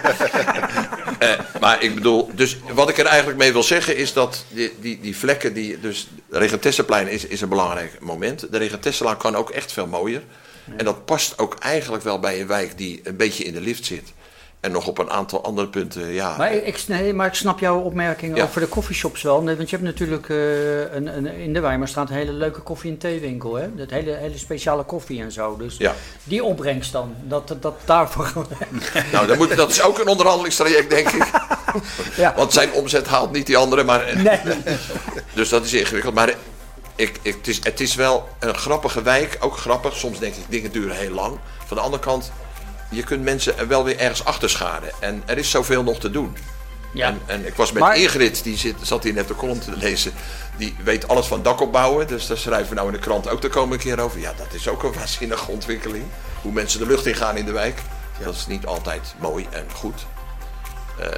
uh, maar ik bedoel, dus wat ik er eigenlijk mee wil zeggen is dat die, die, die vlekken, die, dus de Regentessenplein is, is een belangrijk moment. De Regentessenlaan kan ook echt veel mooier. Ja. En dat past ook eigenlijk wel bij een wijk die een beetje in de lift zit. En nog op een aantal andere punten, ja. Maar ik, nee, maar ik snap jouw opmerking ja. over de koffieshops wel. Want je hebt natuurlijk uh, een, een, in de Weimarstraat een hele leuke koffie- en theewinkel. Hè? Dat hele, hele speciale koffie en zo. Dus ja. die opbrengst dan, dat, dat daarvoor... nou, dat, moet, dat is ook een onderhandelingstraject, denk ik. ja. Want zijn omzet haalt niet die andere, maar... Nee. dus dat is ingewikkeld. Maar ik, ik, het, is, het is wel een grappige wijk. Ook grappig. Soms denk ik, dingen duren heel lang. Van de andere kant je kunt mensen wel weer ergens achter scharen. En er is zoveel nog te doen. Ja. En, en ik was met maar... Ingrid, die zit, zat hier net de column te lezen. Die weet alles van dak opbouwen. Dus daar schrijven we nou in de krant ook de komende keer over. Ja, dat is ook een waanzinnige ontwikkeling. Hoe mensen de lucht in gaan in de wijk. Ja. Dat is niet altijd mooi en goed. Uh, uh,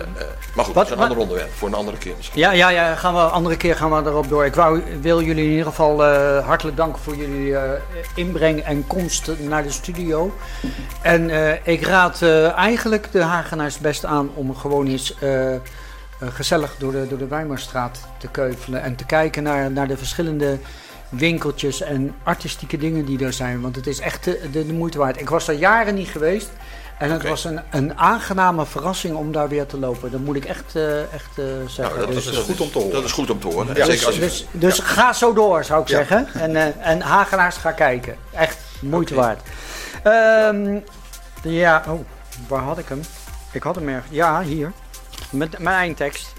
maar goed, wat, dat is een ander onderwerp voor een andere keer misschien. Ja, ja, ja gaan we, een andere keer gaan we erop door. Ik wou, wil jullie in ieder geval uh, hartelijk danken voor jullie inbreng en komst naar de studio. En ik raad eigenlijk de Hagenaars best aan om gewoon eens gezellig door de, door de Weimarstraat te keuvelen. En te kijken naar, naar de verschillende winkeltjes en artistieke dingen die er zijn. Want het is echt de, de, de moeite waard. Ik was er jaren niet geweest. En het okay. was een, een aangename verrassing om daar weer te lopen. Dat moet ik echt, uh, echt uh, zeggen. Nou, dat, dus, is goed om te horen. Dat is goed om te horen. Ja, dus, Zeker als je... dus, dus ja. ga zo door, zou ik ja. zeggen. En, uh, en Hagenaars, ga kijken. Echt moeite okay. waard. Um, ja, oh, waar had ik hem? Ik had hem er. Ja, hier. Met mijn eindtekst.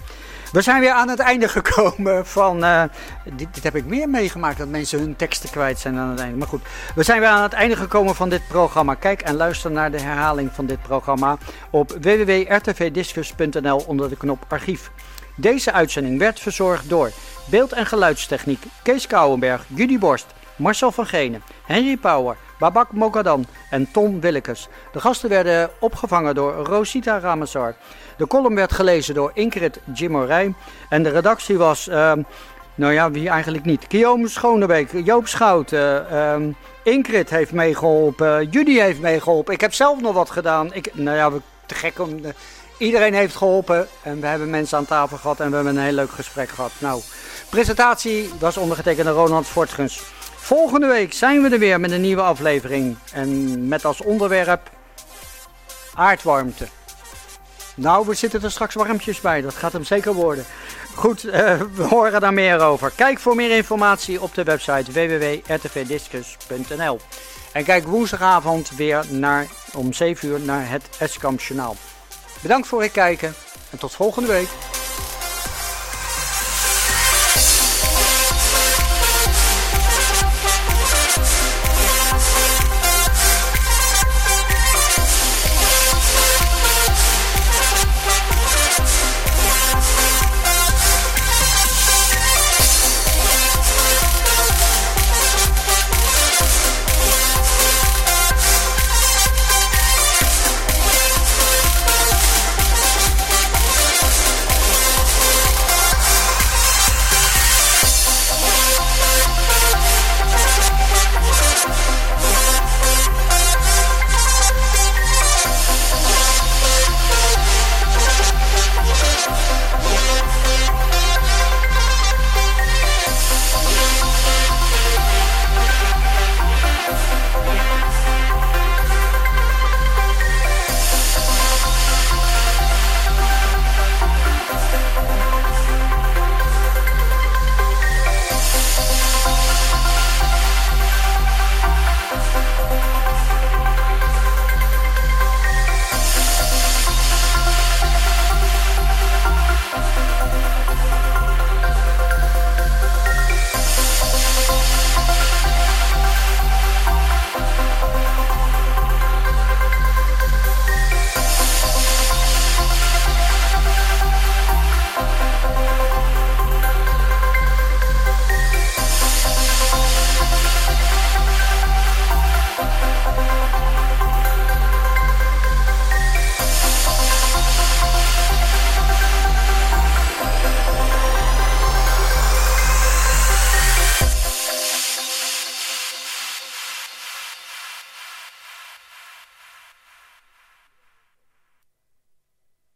We zijn weer aan het einde gekomen van. Uh, dit, dit, heb ik meer meegemaakt dat mensen hun teksten kwijt zijn aan het einde. Maar goed, we zijn weer aan het einde gekomen van dit programma. Kijk en luister naar de herhaling van dit programma op www.rtvdiscus.nl onder de knop archief. Deze uitzending werd verzorgd door beeld- en geluidstechniek Kees Kouwenberg, Judy Borst, Marcel van Genen, Henry Power, Babak Mokadan en Tom Willekes. De gasten werden opgevangen door Rosita Ramazar. De column werd gelezen door Ingrid Jimorij. En de redactie was, uh, nou ja, wie eigenlijk niet. Guillaume Schonebeek, Joop Schout, uh, um, Ingrid heeft meegeholpen, Judy heeft meegeholpen. Ik heb zelf nog wat gedaan. Ik, nou ja, te gek om... Uh, iedereen heeft geholpen en we hebben mensen aan tafel gehad en we hebben een heel leuk gesprek gehad. Nou, presentatie was ondergetekende Ronald Fortgens. Volgende week zijn we er weer met een nieuwe aflevering. En met als onderwerp aardwarmte. Nou, we zitten er straks warmpjes bij. Dat gaat hem zeker worden. Goed, uh, we horen daar meer over. Kijk voor meer informatie op de website www.rtvdiscus.nl. En kijk woensdagavond weer naar, om 7 uur naar het Eskamp Journaal. Bedankt voor het kijken en tot volgende week.